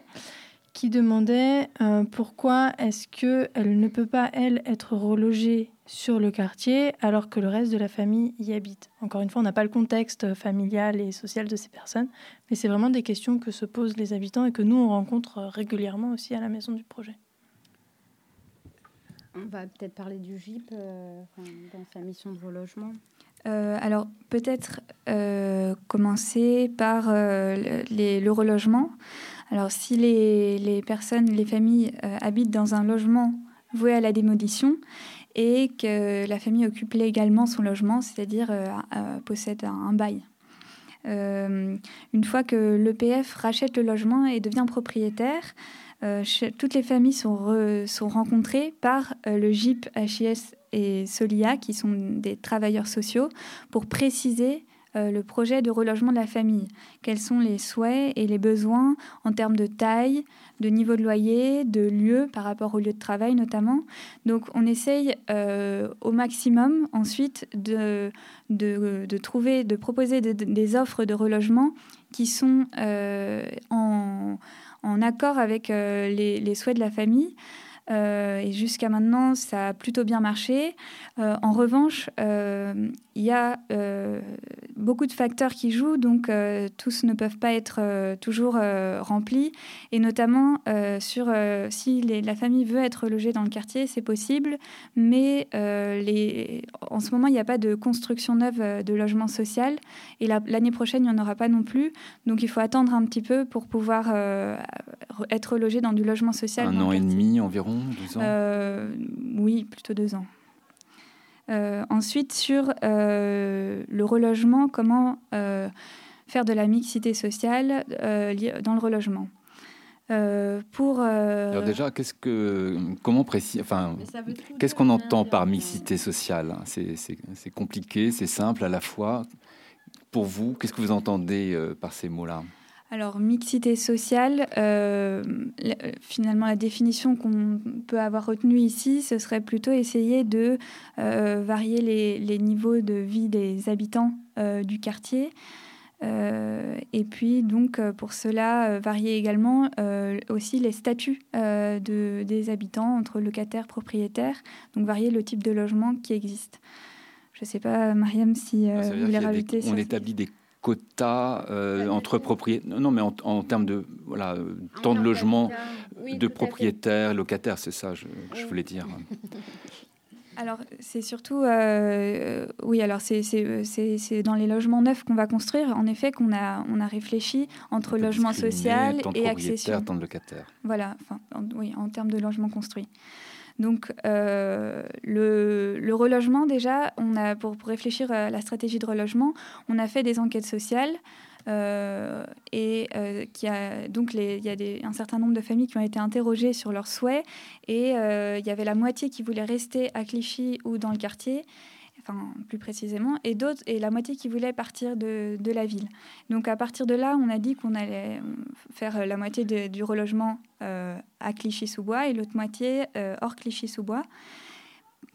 qui demandait euh, pourquoi est-ce que elle ne peut pas elle être relogée sur le quartier alors que le reste de la famille y habite? Encore une fois, on n'a pas le contexte familial et social de ces personnes, mais c'est vraiment des questions que se posent les habitants et que nous, on rencontre régulièrement aussi à la maison du projet. On va peut-être parler du GIP dans sa mission de relogement. alors peut-être commencer par le relogement. Alors si les, personnes, les familles habitent dans un logement voué à la démolition, et que la famille occupe légalement son logement, c'est-à-dire euh, euh, possède un, bail. Euh, une fois que l'EPF rachète le logement et devient propriétaire, toutes les familles sont, sont rencontrées par le GIP, HIS et Solia, qui sont des travailleurs sociaux, pour préciser euh, le projet de relogement de la famille. Quels sont les souhaits et les besoins en termes de taille, de niveau de loyer, de lieu par rapport au lieu de travail notamment. Donc on essaye euh, au maximum ensuite de, de, trouver, de proposer des offres de relogement qui sont euh, en, accord avec les, les, souhaits de la famille. Euh, et jusqu'à maintenant, ça a plutôt bien marché. Euh, en revanche, euh, il y a beaucoup de facteurs qui jouent, donc tous ne peuvent pas être toujours remplis. Et notamment, sur si la famille veut être logée dans le quartier, c'est possible, mais les, en ce moment, il n'y a pas de construction neuve de logement social. Et l'année prochaine, il n'y en aura pas non plus. Donc il faut attendre un petit peu pour pouvoir être logé dans du logement social. Un an et demi environ euh, oui, plutôt deux ans. Euh, ensuite, sur euh, le relogement, comment faire de la mixité sociale dans le relogement. pour Alors déjà, qu'est-ce que, comment précis, enfin, qu'est-ce qu'on entend par mixité sociale C'est compliqué, c'est simple à la fois. Pour vous, qu'est-ce que vous entendez par ces mots-là? Alors, mixité sociale, euh, finalement, la définition qu'on peut avoir retenue ici, ce serait plutôt essayer de euh, varier les, niveaux de vie des habitants euh, du quartier. et puis, donc, pour cela, varier également aussi les statuts de, des habitants entre locataires, propriétaires, donc varier le type de logement qui existe. Je ne sais pas, Mariam, si vous voulez rajouter. on établit des quotas euh, entre propriétaires. Non, mais en, termes de voilà, temps de logement de propriétaires, locataires, c'est ça je, que je voulais dire. Alors, c'est surtout, euh, oui, alors c'est dans les logements neufs qu'on va construire, en effet, qu'on a, on a réfléchi entre logement social et accession. Temps de locataire. Voilà, enfin, oui, en termes de logement construit. Donc, euh, le, relogement, déjà, on a, pour, réfléchir à la stratégie de relogement, on a fait des enquêtes sociales. Euh, et euh, qui a, donc il y a un certain nombre de familles qui ont été interrogées sur leurs souhaits et il y avait la moitié qui voulait rester à Clichy ou dans le quartier enfin plus précisément, et d'autres et la moitié qui voulaient partir de, de, la ville. Donc à partir de là, on a dit qu'on allait faire la moitié du relogement euh, à Clichy-sous-Bois et l'autre moitié euh, hors Clichy-sous-Bois.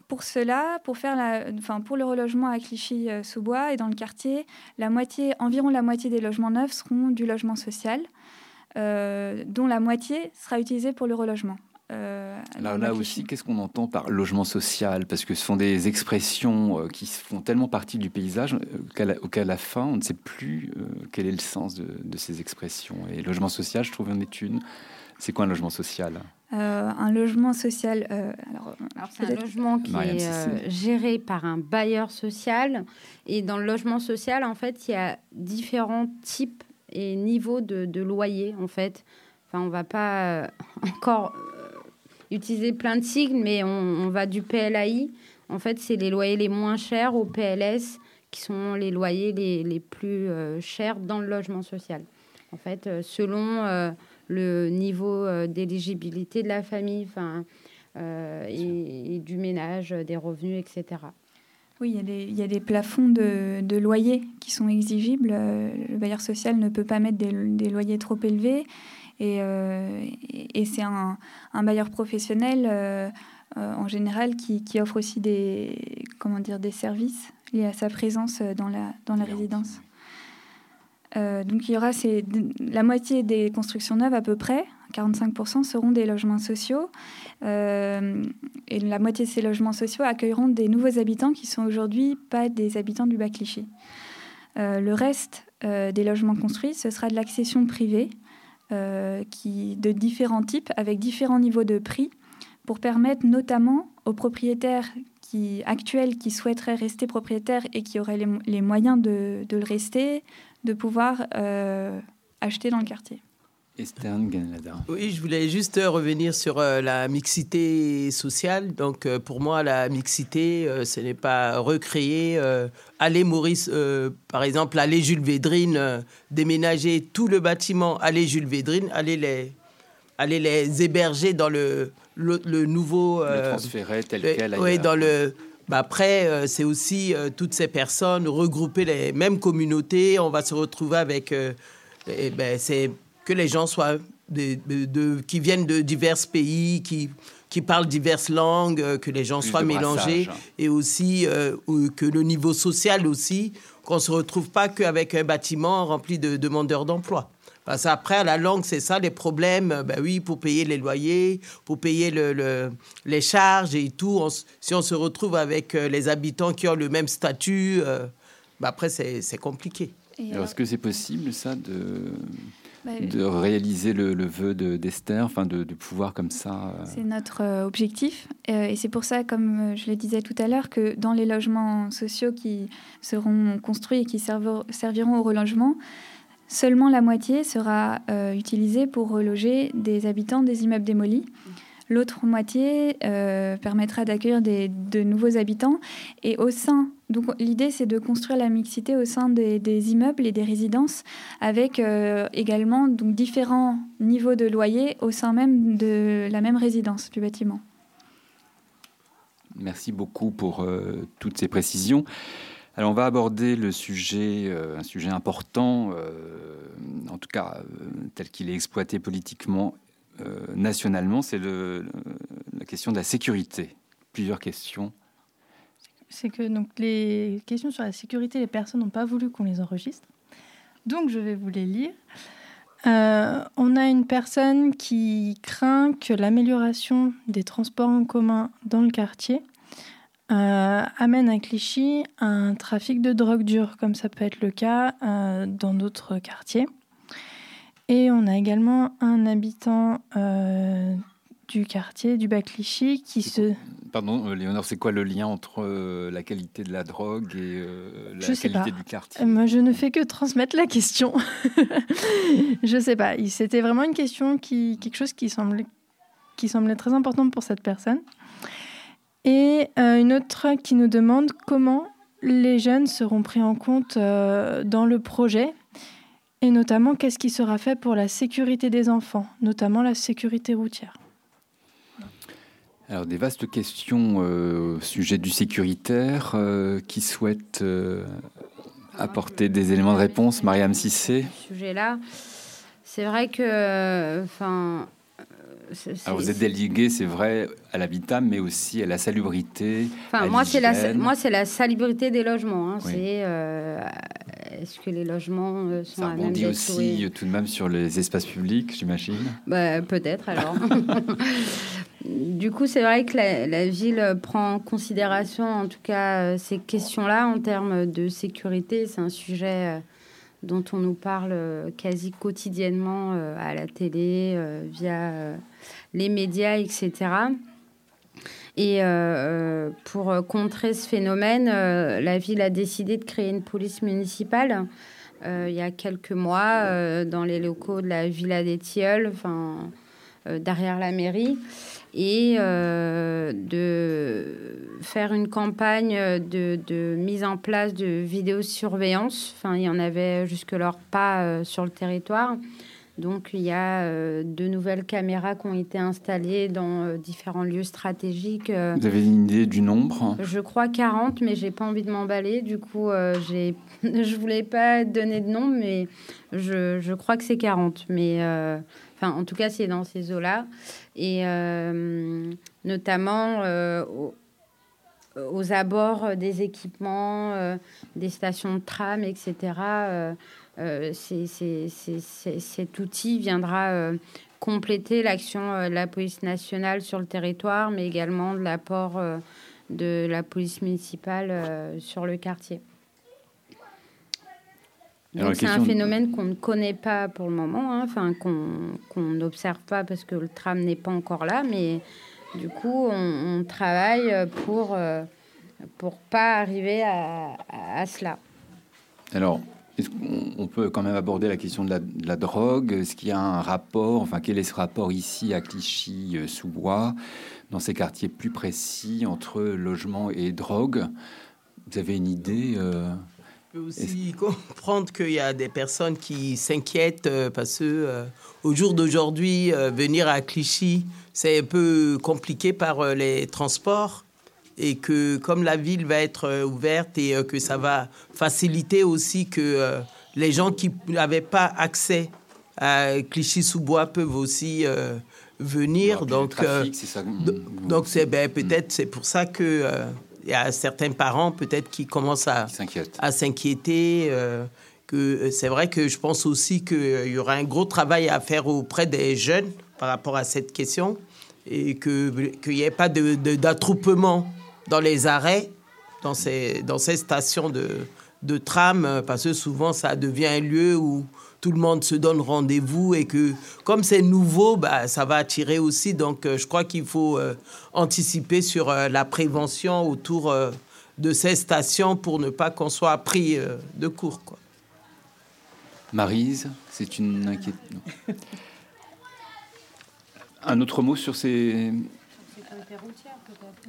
Pour cela, pour faire la, enfin pour le relogement à Clichy-sous-Bois et dans le quartier, la moitié, environ la moitié des logements neufs seront du logement social. Euh, dont la moitié sera utilisée pour le relogement. Euh, là, aussi, qu'est-ce qu'on entend par logement social? Parce que ce sont des expressions euh, qui font tellement partie du paysage euh, qu'à la, fin, on ne sait plus quel est le sens de, ces expressions. Et logement social, je trouve en est une. C'est quoi un logement social? Un logement social. alors, c'est un logement qui est géré par un bailleur social. Et dans le logement social, en fait, il y a différents types et niveaux de, de loyer, en fait. Enfin, on va pas encore utiliser plein de sigles, mais on, va du PLAI. En fait, c'est les loyers les moins chers au PLS qui sont les loyers les, les plus euh, chers dans le logement social. En fait, euh, selon euh, le niveau d'éligibilité de la famille enfin, et, du ménage, des revenus, etc. Oui, il y, a des, il y a des plafonds de, de, loyers qui sont exigibles. Le bailleur social ne peut pas mettre des, des loyers trop élevés. Euh, et, c'est un, bailleur professionnel euh, euh, en général qui, offre aussi des, comment dire, des services liés à sa présence dans la, dans la résidence. donc il y aura la moitié des constructions neuves à peu près, 45% seront des logements sociaux. et la moitié de ces logements sociaux accueilleront des nouveaux habitants qui sont aujourd'hui pas des habitants du bas Clichy. le reste des logements construits, ce sera de l'accession privée, euh, qui, de différents types, avec différents niveaux de prix, pour permettre notamment aux propriétaires actuels qui souhaiteraient rester propriétaires et qui auraient les, moyens de, le rester, de pouvoir euh, acheter dans le quartier. Oui, je voulais juste revenir sur euh, la mixité sociale. Donc, euh, pour moi, la mixité, ce n'est pas recréer, aller Maurice, par exemple, aller Jules Védrine, déménager tout le bâtiment, aller Jules Védrine, aller les, aller les héberger dans le, le, nouveau. le euh, transférer tel quel. Oui, dans le. Bah après, euh, c'est aussi euh, toutes ces personnes regrouper les mêmes communautés. On va se retrouver avec. Eh ben, c'est que les gens soient de, qui viennent de divers pays, qui, qui parlent diverses langues, que les gens soient mélangés et aussi que le niveau social aussi, qu'on ne se retrouve pas qu'avec un bâtiment rempli de demandeurs d'emploi. Parce qu'après, la langue, c'est ça, les problèmes, ben oui, pour payer les loyers, pour payer le, les charges et tout. si on se retrouve avec euh, les habitants qui ont le même statut, euh, ben après, c'est compliqué. Est-ce que c'est possible, ça, de, de réaliser le, vœu d'Esther, enfin de, pouvoir comme ça euh, C'est notre objectif. et c'est pour ça, comme je le disais tout à l'heure, que dans les logements sociaux qui seront construits et qui serviront au relogement, Seulement la moitié sera euh, utilisée pour reloger des habitants des immeubles démolis. L'autre moitié euh, permettra d'accueillir de nouveaux habitants. Et au sein, donc l'idée c'est de construire la mixité au sein des, immeubles et des résidences, avec euh, également donc différents niveaux de loyer au sein même de la même résidence du bâtiment. Merci beaucoup pour toutes ces précisions. Alors on va aborder le sujet, euh, un sujet important, euh, en tout cas euh, tel qu'il est exploité politiquement nationalement, c'est la question de la sécurité. Plusieurs questions. C'est que donc les questions sur la sécurité, les personnes n'ont pas voulu qu'on les enregistre. Donc je vais vous les lire. on a une personne qui craint que l'amélioration des transports en commun dans le quartier euh, amène à Clichy un trafic de drogue dure, comme ça peut être le cas euh, dans d'autres quartiers. Et on a également un habitant euh, du quartier du Bas-Clichy qui se... Pardon, Léonore, c'est quoi le lien entre la qualité de la drogue et la qualité du quartier? Moi, je ne fais que transmettre la question. je sais pas. C'était vraiment une question qui, quelque chose qui semblait, qui semblait très important pour cette personne. Et euh, une autre qui nous demande comment les jeunes seront pris en compte euh, dans le projet et notamment qu'est-ce qui sera fait pour la sécurité des enfants, notamment la sécurité routière. Alors des vastes questions euh, au sujet du sécuritaire qui souhaitent apporter des éléments de réponse. Mariam Sissé. Sujet-là, c'est vrai que, enfin, alors vous êtes délégué, c'est vrai, à l'habitat, mais aussi à la salubrité. Enfin, moi, c'est la, moi, c'est la salubrité des logements. Hein. C'est euh, est-ce que les logements euh, sont Ça rebondit aussi euh, tout de même sur les espaces publics, j'imagine. Bah, peut-être alors. du coup, c'est vrai que la, la, ville prend en considération, en tout cas, ces questions-là en termes de sécurité. C'est un sujet dont on nous parle quasi quotidiennement à la télé, via les médias, etc. Et euh, euh, pour contrer ce phénomène, euh, la ville a décidé de créer une police municipale il y a quelques mois dans les locaux de la Villa des Tilleuls, enfin, derrière la mairie, et de faire une campagne de, mise en place de vidéosurveillance. Enfin, il y en avait jusque-lors pas sur le territoire. Donc il y a euh, de nouvelles caméras qui ont été installées dans euh, différents lieux stratégiques. Euh. Vous avez une idée du nombre? Je crois 40, mais j'ai pas envie de m'emballer. Du coup, j'ai... je voulais pas donner de nombre, mais je, je crois que c'est 40. Mais enfin, en tout cas, c'est dans ces eaux-là. Et notamment aux, aux, abords des équipements, des stations de tram, etc. Euh, cet outil viendra euh, compléter l'action euh, de la police nationale sur le territoire, mais également de l'apport de la police municipale sur le quartier. c'est un phénomène qu'on ne connaît pas pour le moment, hein, enfin qu'on n'observe pas parce que le tram n'est pas encore là, mais du coup, on, travaille pour pour pas arriver à, cela. Alors, est-ce qu'on peut quand même aborder la question de la, drogue? Est-ce qu'il y a un rapport Enfin, quel est ce rapport ici à Clichy-sous-Bois, dans ces quartiers plus précis entre logement et drogue? Vous avez une idée on peut aussi comprendre qu'il y a des personnes qui s'inquiètent euh, parce que euh, au jour d'aujourd'hui, euh, venir à Clichy, c'est un peu compliqué par les transports et que comme la ville va être ouverte et que ça va faciliter aussi que les gens qui n'avaient pas accès à Clichy-sous-Bois peuvent aussi venir. Donc, donc c'est ben, peut-être c'est pour ça que il y a certains parents peut-être qui commencent à, à s'inquiéter. Euh, que euh, c'est vrai que je pense aussi qu'il y aura un gros travail à faire auprès des jeunes par rapport à cette question et qu'il n'y ait pas d'attroupement dans les arrêts, dans ces, dans ces stations de, de tram, parce que souvent ça devient un lieu où tout le monde se donne rendez-vous et que comme c'est nouveau, bah, ça va attirer aussi. Donc euh, je crois qu'il faut euh, anticiper sur euh, la prévention autour de ces stations pour ne pas qu'on soit pris de court. Quoi. Marise, c'est une inquiétude. Un autre mot sur ces...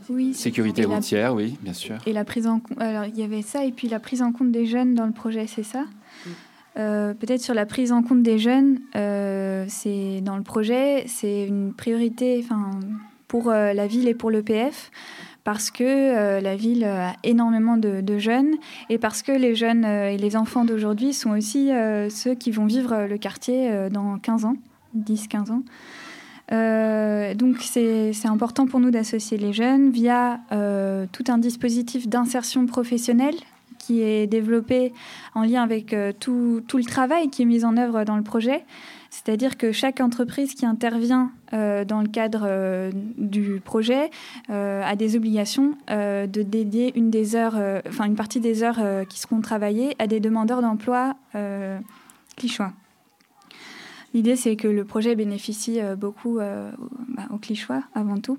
Sécurité routière. Oui. Sécurité routière, oui, bien sûr. Et la prise en alors il y avait ça et puis la prise en compte des jeunes dans le projet, c'est ça? Euh, peut-être sur la prise en compte des jeunes, euh, c'est dans le projet, c'est une priorité pour euh, la ville et pour l'EPF parce que la ville a énormément de, jeunes et parce que les jeunes et les enfants d'aujourd'hui sont aussi ceux qui vont vivre le quartier dans 15 ans, 10-15 ans. Donc c'est important pour nous d'associer les jeunes via tout un dispositif d'insertion professionnelle qui est développé en lien avec euh, tout, le travail qui est mis en œuvre dans le projet. C'est-à-dire que chaque entreprise qui intervient euh, dans le cadre euh, du projet a des obligations de dédier une des heures, une partie des heures qui seront travaillées à des demandeurs d'emploi clichois. L'idée, c'est que le projet bénéficie beaucoup bah, aux clichois avant tout.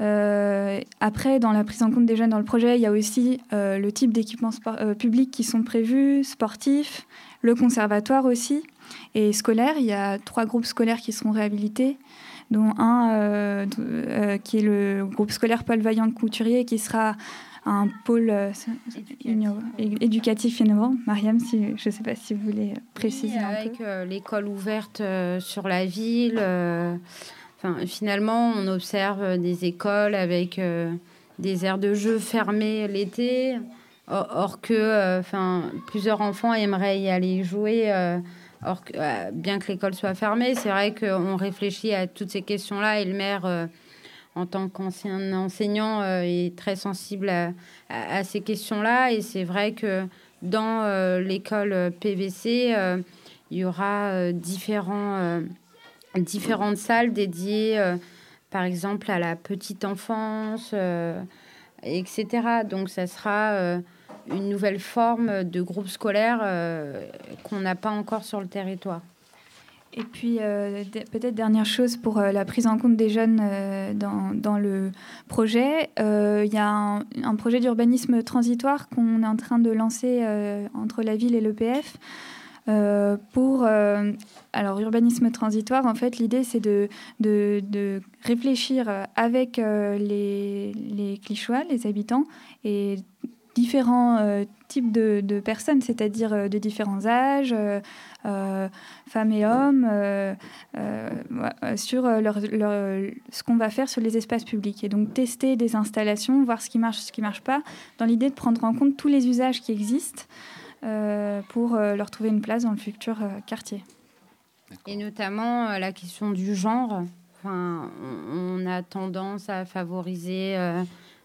Euh, après, dans la prise en compte des jeunes dans le projet, il y a aussi euh, le type d'équipements euh, publics qui sont prévus, sportifs, le conservatoire aussi, et scolaire. Il y a trois groupes scolaires qui seront réhabilités, dont un qui est le groupe scolaire Paul Vaillant Couturier, qui sera un pôle éducatif innovant. Mariam, si, je ne sais pas si vous voulez préciser un peu. Avec l'école ouverte sur la ville finalement, on observe des écoles avec euh, des aires de jeu fermées l'été, or, que euh, enfin, plusieurs enfants aimeraient y aller jouer. Euh, or bien que l'école soit fermée, c'est vrai qu'on réfléchit à toutes ces questions-là et le maire, en tant qu'ancien enseignant, est très sensible à, ces questions-là. Et c'est vrai que dans l'école PVC, il y aura différentes salles dédiées, euh, par exemple, à la petite enfance, euh, etc. Donc, ça sera euh, une nouvelle forme de groupe scolaire qu'on n'a pas encore sur le territoire. Et puis, peut-être dernière chose pour la prise en compte des jeunes dans, dans, le projet. Il y a un, projet d'urbanisme transitoire qu'on est en train de lancer entre la ville et l'EPF. Euh, pour euh, alors urbanisme transitoire, en fait, l'idée c'est de, de, réfléchir avec euh, les, Clichois, les habitants, et différents types de personnes, c'est-à-dire de différents âges, femmes et hommes, sur leur, ce qu'on va faire sur les espaces publics. Et donc tester des installations, voir ce qui marche, ce qui ne marche pas, dans l'idée de prendre en compte tous les usages qui existent. Euh, pour euh, leur trouver une place dans le futur euh, quartier. Et notamment la question du genre. Enfin, on, a tendance à favoriser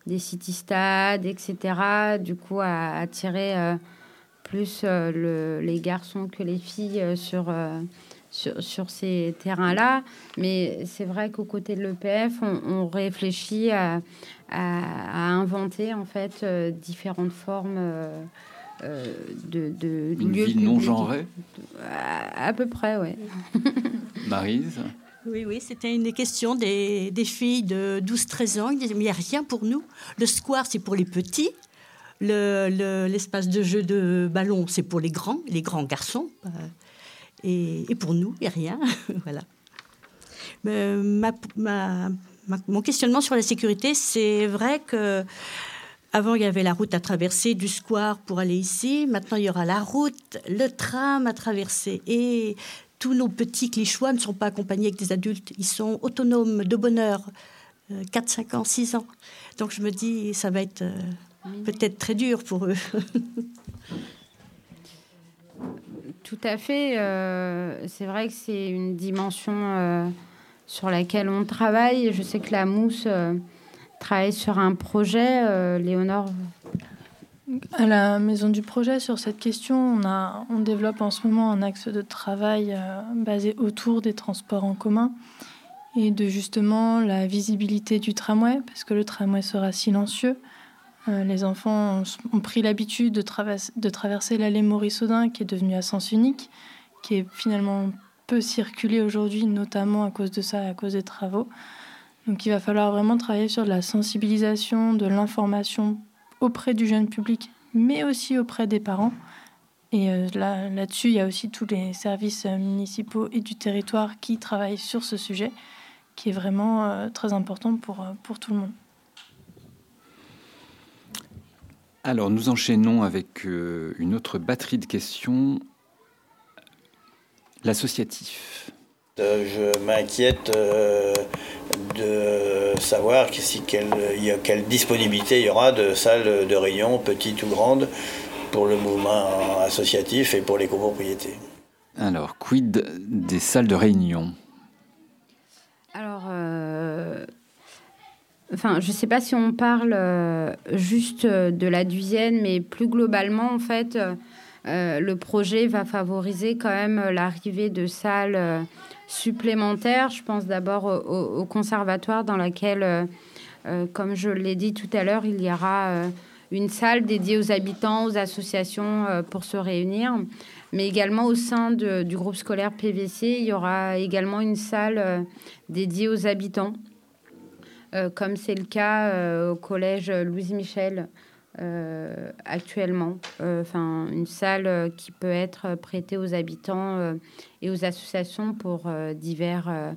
des city-stades, etc. Du coup, à attirer plus les garçons que les filles sur, sur, ces terrains-là. Mais c'est vrai qu'au côté de l'EPF, on, réfléchit à, à, inventer en fait différentes formes euh, de, de Une ville non genrée à, peu près, oui. Marise Oui, oui, c'était une question des, des filles de 12-13 ans. Ils disaient, mais il n'y a rien pour nous. Le square, c'est pour les petits. L'espace de jeu de ballon, c'est pour les grands, les grands garçons. Euh, et, pour nous, il n'y a rien. voilà. Ma, mon questionnement sur la sécurité, c'est vrai que avant, il y avait la route à traverser du square pour aller ici. Maintenant, il y aura la route, le tram à traverser. Et tous nos petits clichois ne sont pas accompagnés avec des adultes. Ils sont autonomes de bonheur, 4, euh, 5 ans, 6 ans. Donc je me dis, ça va être euh, peut-être très dur pour eux. Tout à fait. Euh, c'est vrai que c'est une dimension sur laquelle on travaille. Je sais que la mousse travaille sur un projet. Léonore à la Maison du Projet, sur cette question, on, a, on développe en ce moment un axe de travail euh, basé autour des transports en commun et de justement la visibilité du tramway, parce que le tramway sera silencieux. Euh, les enfants ont, pris l'habitude de, de, traverser l'allée Maurice-Audin, qui est devenue à sens unique, qui est finalement peu circulée aujourd'hui, notamment à cause de ça, à cause des travaux. Donc il va falloir vraiment travailler sur la sensibilisation, de l'information auprès du jeune public, mais aussi auprès des parents. Et euh, là, là-dessus, il y a aussi tous les services euh, municipaux et du territoire qui travaillent sur ce sujet, qui est vraiment très important pour, pour tout le monde. Alors, nous enchaînons avec une autre batterie de questions. L'associatif. Je m'inquiète de savoir si quelle, quelle disponibilité il y aura de salles de réunion, petites ou grandes, pour le mouvement associatif et pour les copropriétés. Alors, quid des salles de réunion? Enfin, je ne sais pas si on parle euh, juste de la Duisienne, mais plus globalement, en fait, euh, le projet va favoriser quand même l'arrivée de salles supplémentaires. Je pense d'abord au, conservatoire dans laquelle, euh, euh, comme je l'ai dit tout à l'heure, il y aura euh, une salle dédiée aux habitants, aux associations pour se réunir. Mais également au sein du groupe scolaire PVC, il y aura également une salle dédiée aux habitants, comme c'est le cas au collège Louise Michel euh, actuellement. Euh, enfin, une salle euh, qui peut être prêtée aux habitants et aux associations pour divers,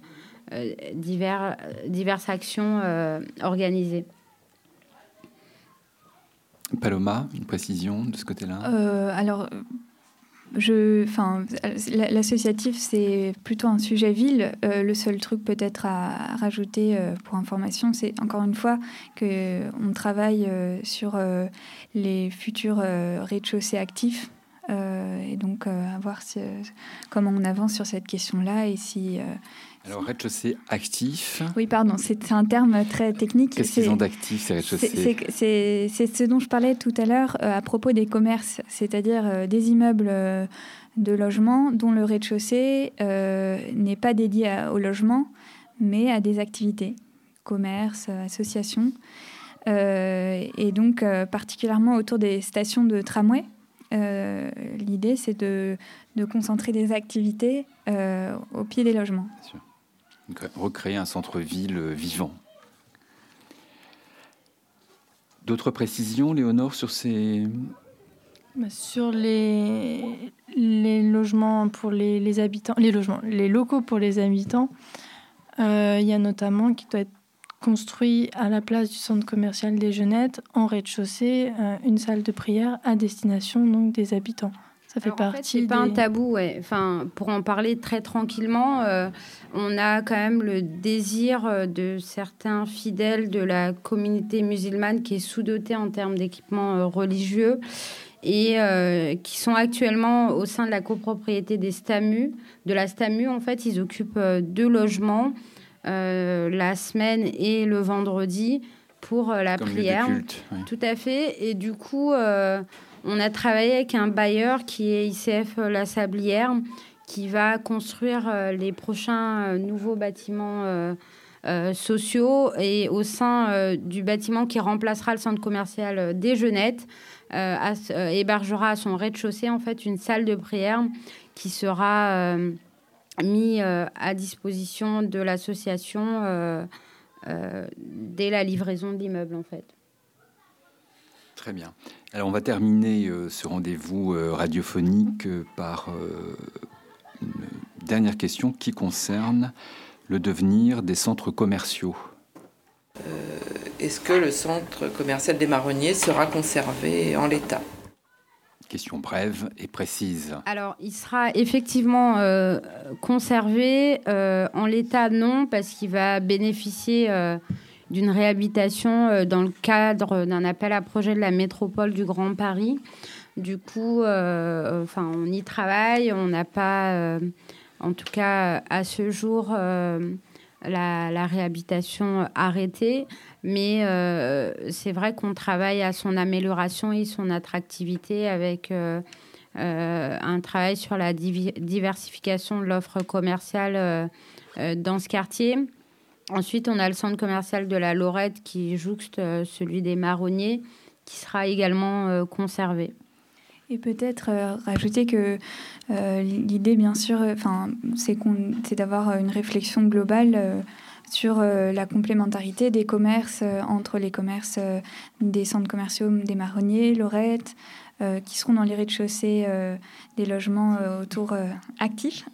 divers, diverses actions organisées. Paloma, une précision de ce côté-là? Alors, enfin, l'associatif, c'est plutôt un sujet ville. Euh, le seul truc peut-être à, rajouter euh, pour information, c'est encore une fois qu'on travaille euh, sur les futurs rez-de-chaussée actifs. et donc, à voir comment on avance sur cette question-là et si alors, rez-de-chaussée actif. Oui, pardon, c'est un terme très technique. Qu'est-ce qu'ils ont d'actif, ces rez-de-chaussée C'est ce dont je parlais tout à l'heure euh, à propos des commerces, c'est-à-dire euh, des immeubles euh, de logement dont le rez-de-chaussée n'est pas dédié au logement, mais à des activités, commerce, associations. et donc, particulièrement autour des stations de tramway. L'idée, c'est de, de, concentrer des activités au pied des logements. Bien sûr recréer un centre-ville vivant. D'autres précisions, Léonore, sur ces... Bah, sur les, les logements pour les, habitants, les logements, les locaux pour les habitants, euh, il y a notamment qui doit être construit à la place du centre commercial des Jeunettes, en rez-de-chaussée, euh, une salle de prière à destination donc, des habitants. Ça fait partie. c'est pas un tabou, ouais. Enfin, pour en parler très tranquillement, euh, on a quand même le désir euh, de certains fidèles de la communauté musulmane qui est sous-dotée en termes d'équipements euh, religieux et qui sont actuellement au sein de la copropriété des STAMU. De la STAMU, en fait, ils occupent deux logements la semaine et le vendredi pour la prière. Tout à fait. Et du coup on a travaillé avec un bailleur qui est ICF La Sablière, qui va construire euh, les prochains euh, nouveaux bâtiments euh, sociaux et au sein du bâtiment qui remplacera le centre commercial des Jeunettes, hébergera à son rez-de-chaussée en fait une salle de prière qui sera mis à disposition de l'association dès la livraison de l'immeuble, en fait. Très bien. Alors, on va terminer ce rendez-vous radiophonique par une dernière question qui concerne le devenir des centres commerciaux. Euh, est-ce que le centre commercial des Marronniers sera conservé en l'état? Question brève et précise. Alors, il sera effectivement euh, conservé euh, en l'état, non, parce qu'il va bénéficier d'une réhabilitation dans le cadre d'un appel à projet de la métropole du Grand Paris. Du coup, enfin, on y travaille. On n'a pas, en tout cas, à ce jour la, réhabilitation arrêtée, mais euh, c'est vrai qu'on travaille à son amélioration et son attractivité avec euh, euh, un travail sur la diversification de l'offre commerciale dans ce quartier. Ensuite, on a le centre commercial de la Lorette qui jouxte celui des Marronniers, qui sera également conservé. Et peut-être rajouter que euh, l'idée, bien sûr, enfin, c'est d'avoir une réflexion globale euh, sur euh, la complémentarité des commerces entre les commerces des centres commerciaux des marronniers, Lorette, qui seront dans les rez-de-chaussée des logements autour actifs,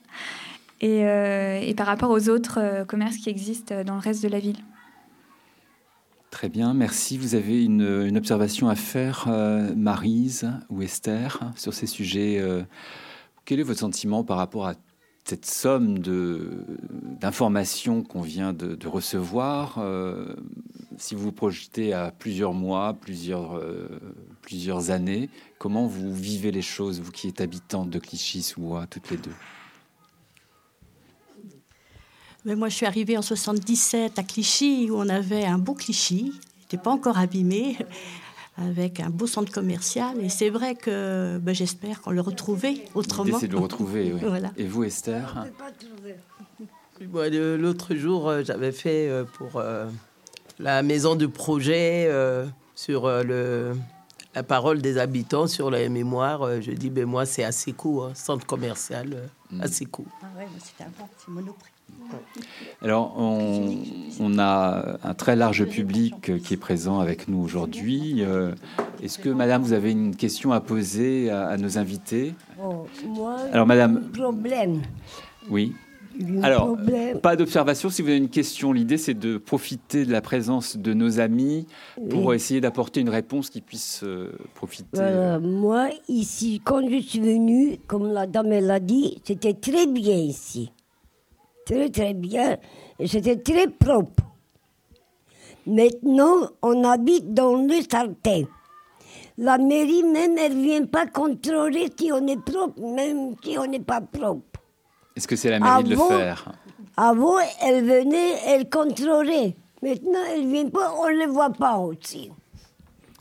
et, et, par rapport aux autres commerces qui existent dans le reste de la ville. Très bien, merci. Vous avez une, observation à faire, Marise ou Esther, sur ces sujets quel est votre sentiment par rapport à cette somme d'informations qu'on vient de, recevoir euh, Si vous vous projetez à plusieurs mois, plusieurs, euh, années, comment vous vivez les choses, vous qui êtes habitante de Clichy ou toutes les deux? Mais moi, je suis arrivée en 77 à Clichy, où on avait un beau Clichy, n'était pas encore abîmé, avec un beau centre commercial. Et c'est vrai que ben, j'espère qu'on le retrouver autrement. c'est de le retrouver, oui. Et vous, Esther L'autre jour, euh, j'avais fait euh, pour euh, la maison du projet sur le, la parole des habitants, sur la mémoire. je dis, ben, moi, c'est assez court, hein, centre commercial, mm. assez court. Ah ouais, c'est un c'est monoprix. Alors, on, a un très large public qui est présent avec nous aujourd'hui. Euh, est-ce que, Madame, vous avez une question à poser à, nos invités? Oh, moi, Alors, Madame. Problème. Oui. Alors, pas d'observation. Si vous avez une question, l'idée c'est de profiter de la présence de nos amis pour essayer d'apporter une réponse qui puisse euh, profiter. Euh. moi, ici, quand je suis venue, comme la dame l'a dit, c'était très bien ici très très bien et c'était très propre. Maintenant, on habite dans le sartène. La mairie même, elle ne vient pas contrôler si on est propre, même si on n'est pas propre. Est-ce que c'est la mairie de le faire Avant, elle venait, elle contrôlait. Maintenant, elle ne vient pas, on ne le voit pas aussi.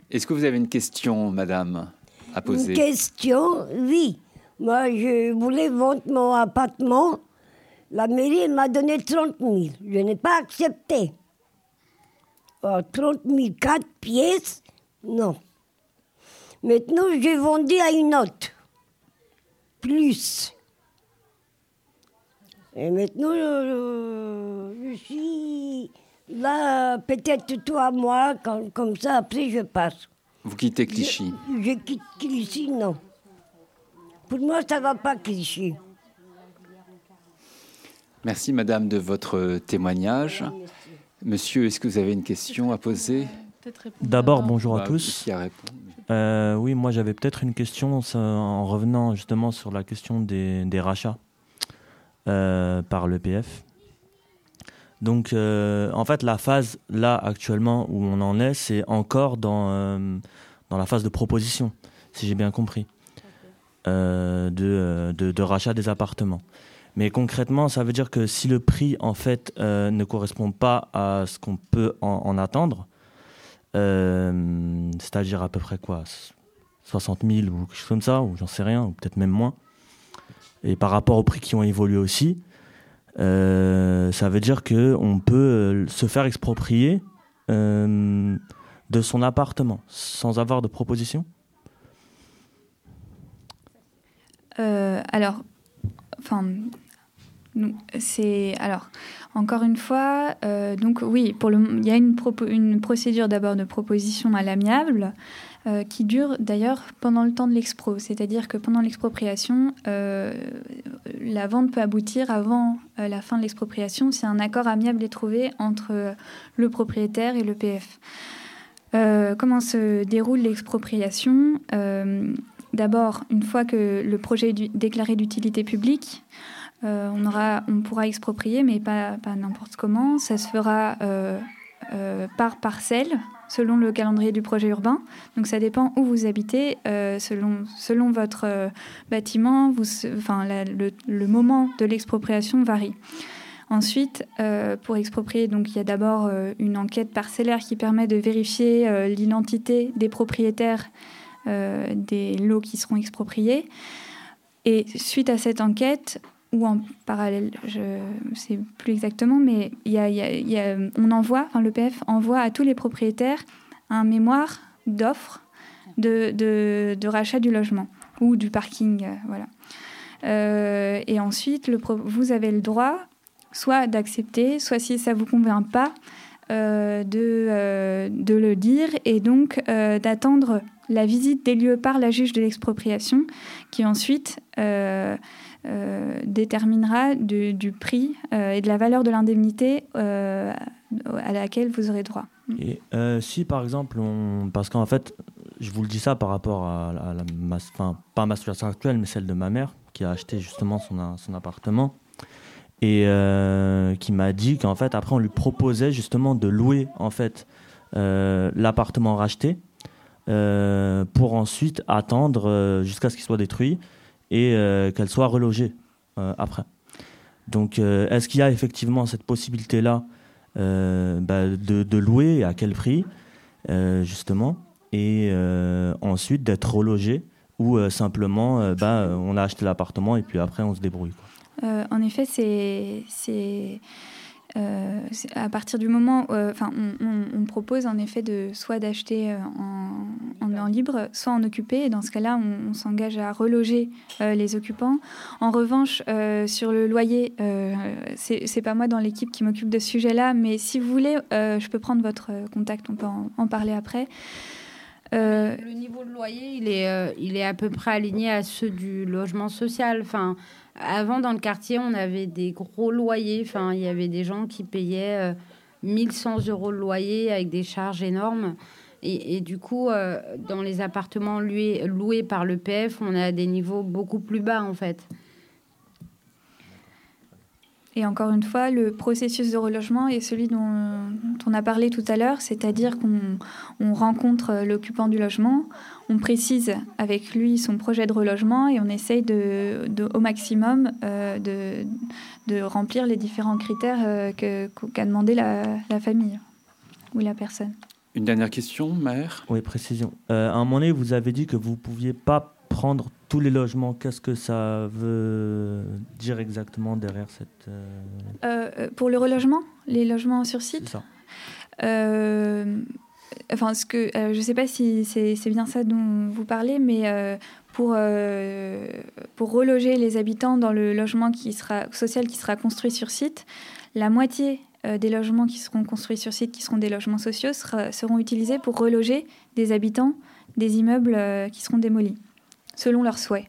Est-ce que vous avez une question, madame, à poser? Une question, oui. Moi, je voulais vendre mon appartement la mairie m'a donné 30 000. Je n'ai pas accepté. 30 000, 4 pièces, non. Maintenant, j'ai vendu à une autre. Plus. Et maintenant, je, suis là, peut-être toi, moi, comme ça, après je passe. Vous quittez Clichy je, je quitte Clichy, non. Pour moi, ça ne va pas Clichy. Merci Madame de votre témoignage. Monsieur, est-ce que vous avez une question à poser D'abord, bonjour à bah, tous. Euh, oui, moi j'avais peut-être une question en revenant justement sur la question des, rachats euh, par l'EPF. Donc, euh, en fait, la phase là actuellement où on en est, c'est encore dans, dans la phase de proposition, si j'ai bien compris, de, de, rachat des appartements. Mais concrètement, ça veut dire que si le prix en fait euh, ne correspond pas à ce qu'on peut en, attendre, euh, c'est-à-dire à peu près quoi 60 000 ou quelque chose comme ça, ou j'en sais rien, ou peut-être même moins. Et par rapport aux prix qui ont évolué aussi, euh, ça veut dire qu'on peut se faire exproprier de son appartement sans avoir de proposition Alors, enfin, C'est alors encore une fois, euh, donc oui, pour le, il y a une, procédure d'abord de proposition à l'amiable euh, qui dure d'ailleurs pendant le temps de l'expro, c'est-à-dire que pendant l'expropriation, euh, la vente peut aboutir avant la fin de l'expropriation si un accord amiable est trouvé entre le propriétaire et le PF. comment se déroule l'expropriation? D'abord, une fois que le projet est déclaré d'utilité publique, euh, on, pourra exproprier, mais pas, n'importe comment. Ça se fera euh, euh, par parcelle, selon le calendrier du projet urbain. Donc ça dépend où vous habitez, selon, votre bâtiment, le, le, moment de l'expropriation varie. Ensuite, pour exproprier, donc il y a d'abord une enquête parcellaire qui permet de vérifier l'identité des propriétaires des lots qui seront expropriés. Et suite à cette enquête, ou en parallèle, je ne sais plus exactement, mais y a, on envoie, enfin, le PF envoie à tous les propriétaires un mémoire d'offres de, de, rachat du logement ou du parking. Euh, voilà. Euh, et ensuite, le vous avez le droit soit d'accepter, soit si ça ne vous convient pas, euh, de, de, le dire et donc d'attendre la visite des lieux par la juge de l'expropriation qui ensuite euh, déterminera du, prix euh, et de la valeur de l'indemnité euh, à laquelle vous aurez droit. Et si par exemple, parce qu'en fait, je vous le dis ça par rapport à, la, enfin, pas ma situation actuelle, mais celle de ma mère, qui a acheté justement son, son appartement et qui m'a dit qu'en fait après on lui proposait justement de louer en fait l'appartement racheté pour ensuite attendre jusqu'à ce qu'il soit détruit et euh, qu'elle soit relogée euh, après. Donc, euh, est-ce qu'il y a effectivement cette possibilité-là bah, de, louer et à quel prix, justement, et ensuite d'être relogé ou simplement bah, on a acheté l'appartement et puis après on se débrouille En effet, c'est euh, à partir du moment, euh, enfin, on, propose en effet de soit d'acheter euh, en, en, libre, soit en occupé. Et dans ce cas-là, on, s'engage à reloger les occupants. En revanche, sur le loyer, c'est pas moi dans l'équipe qui m'occupe de ce sujet-là, mais si vous voulez, je peux prendre votre contact, on peut en, parler après. Le niveau de loyer, il est, il est à peu près aligné à ceux du logement social. Enfin, avant, dans le quartier, on avait des gros loyers. Enfin, il y avait des gens qui payaient 1100 euh, euros de loyer avec des charges énormes. Et, du coup, euh, dans les appartements loués, loués par le PF, on a des niveaux beaucoup plus bas, en fait. Et encore une fois, le processus de relogement est celui dont, on a parlé tout à l'heure, c'est-à-dire qu'on rencontre l'occupant du logement, on précise avec lui son projet de relogement et on essaye de, au maximum euh, de, de, remplir les différents critères euh, qu'a demandé la, famille ou la personne. Une dernière question, maire Oui, précision. Euh, à un moment donné, vous avez dit que vous ne pouviez pas prendre tous les logements. Qu'est-ce que ça veut dire exactement derrière cette... pour le relogement Les logements sur site? C'est ça enfin, ce que, euh, je ne sais pas si c'est bien ça dont vous parlez, mais euh, pour, euh, pour reloger les habitants dans le logement qui sera, social qui sera construit sur site, la moitié des logements qui seront construits sur site, qui seront des logements sociaux, seront utilisés pour reloger des habitants des immeubles qui seront démolis, selon leurs souhaits.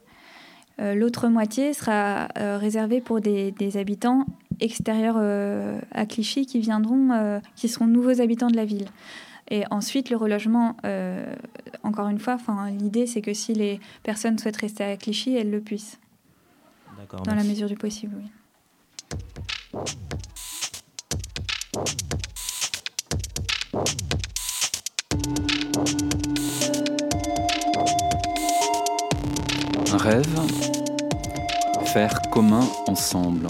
L'autre moitié sera réservée pour des, des habitants extérieurs à Clichy qui viendront, qui seront nouveaux habitants de la ville. Et ensuite, le relogement, euh, encore une fois, l'idée, c'est que si les personnes souhaitent rester à Clichy, elles le puissent. Dans la mesure du possible, oui. Un rêve, faire commun ensemble.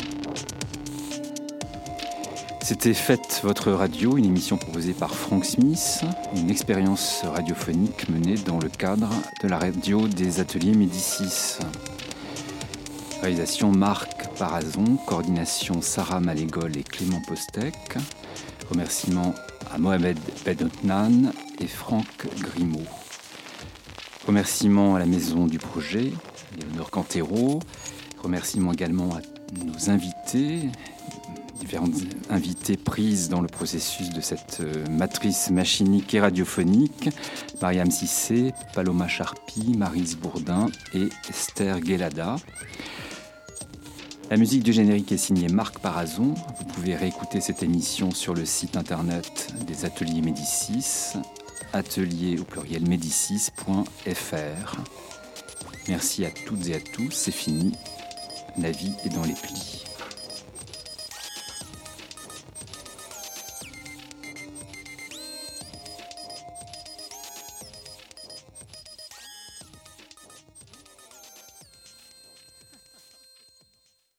C'était Faites votre radio, une émission proposée par Frank Smith, une expérience radiophonique menée dans le cadre de la radio des ateliers Médicis. Réalisation Marc Parazon, coordination Sarah Malégol et Clément Postek. Remerciements à Mohamed Bedotnan et Franck Grimaud. Remerciements à la maison du projet, Léonore Cantero. Remerciements également à nos invités, différentes invités prises dans le processus de cette euh, matrice machinique et radiophonique. Mariam Sissé, Paloma Charpie, Marise Bourdin et Esther Guelada. La musique du générique est signée Marc Parazon. Vous pouvez réécouter cette émission sur le site internet des ateliers Médicis, atelier au pluriel médicis.fr. Merci à toutes et à tous, c'est fini. La vie est dans les plis.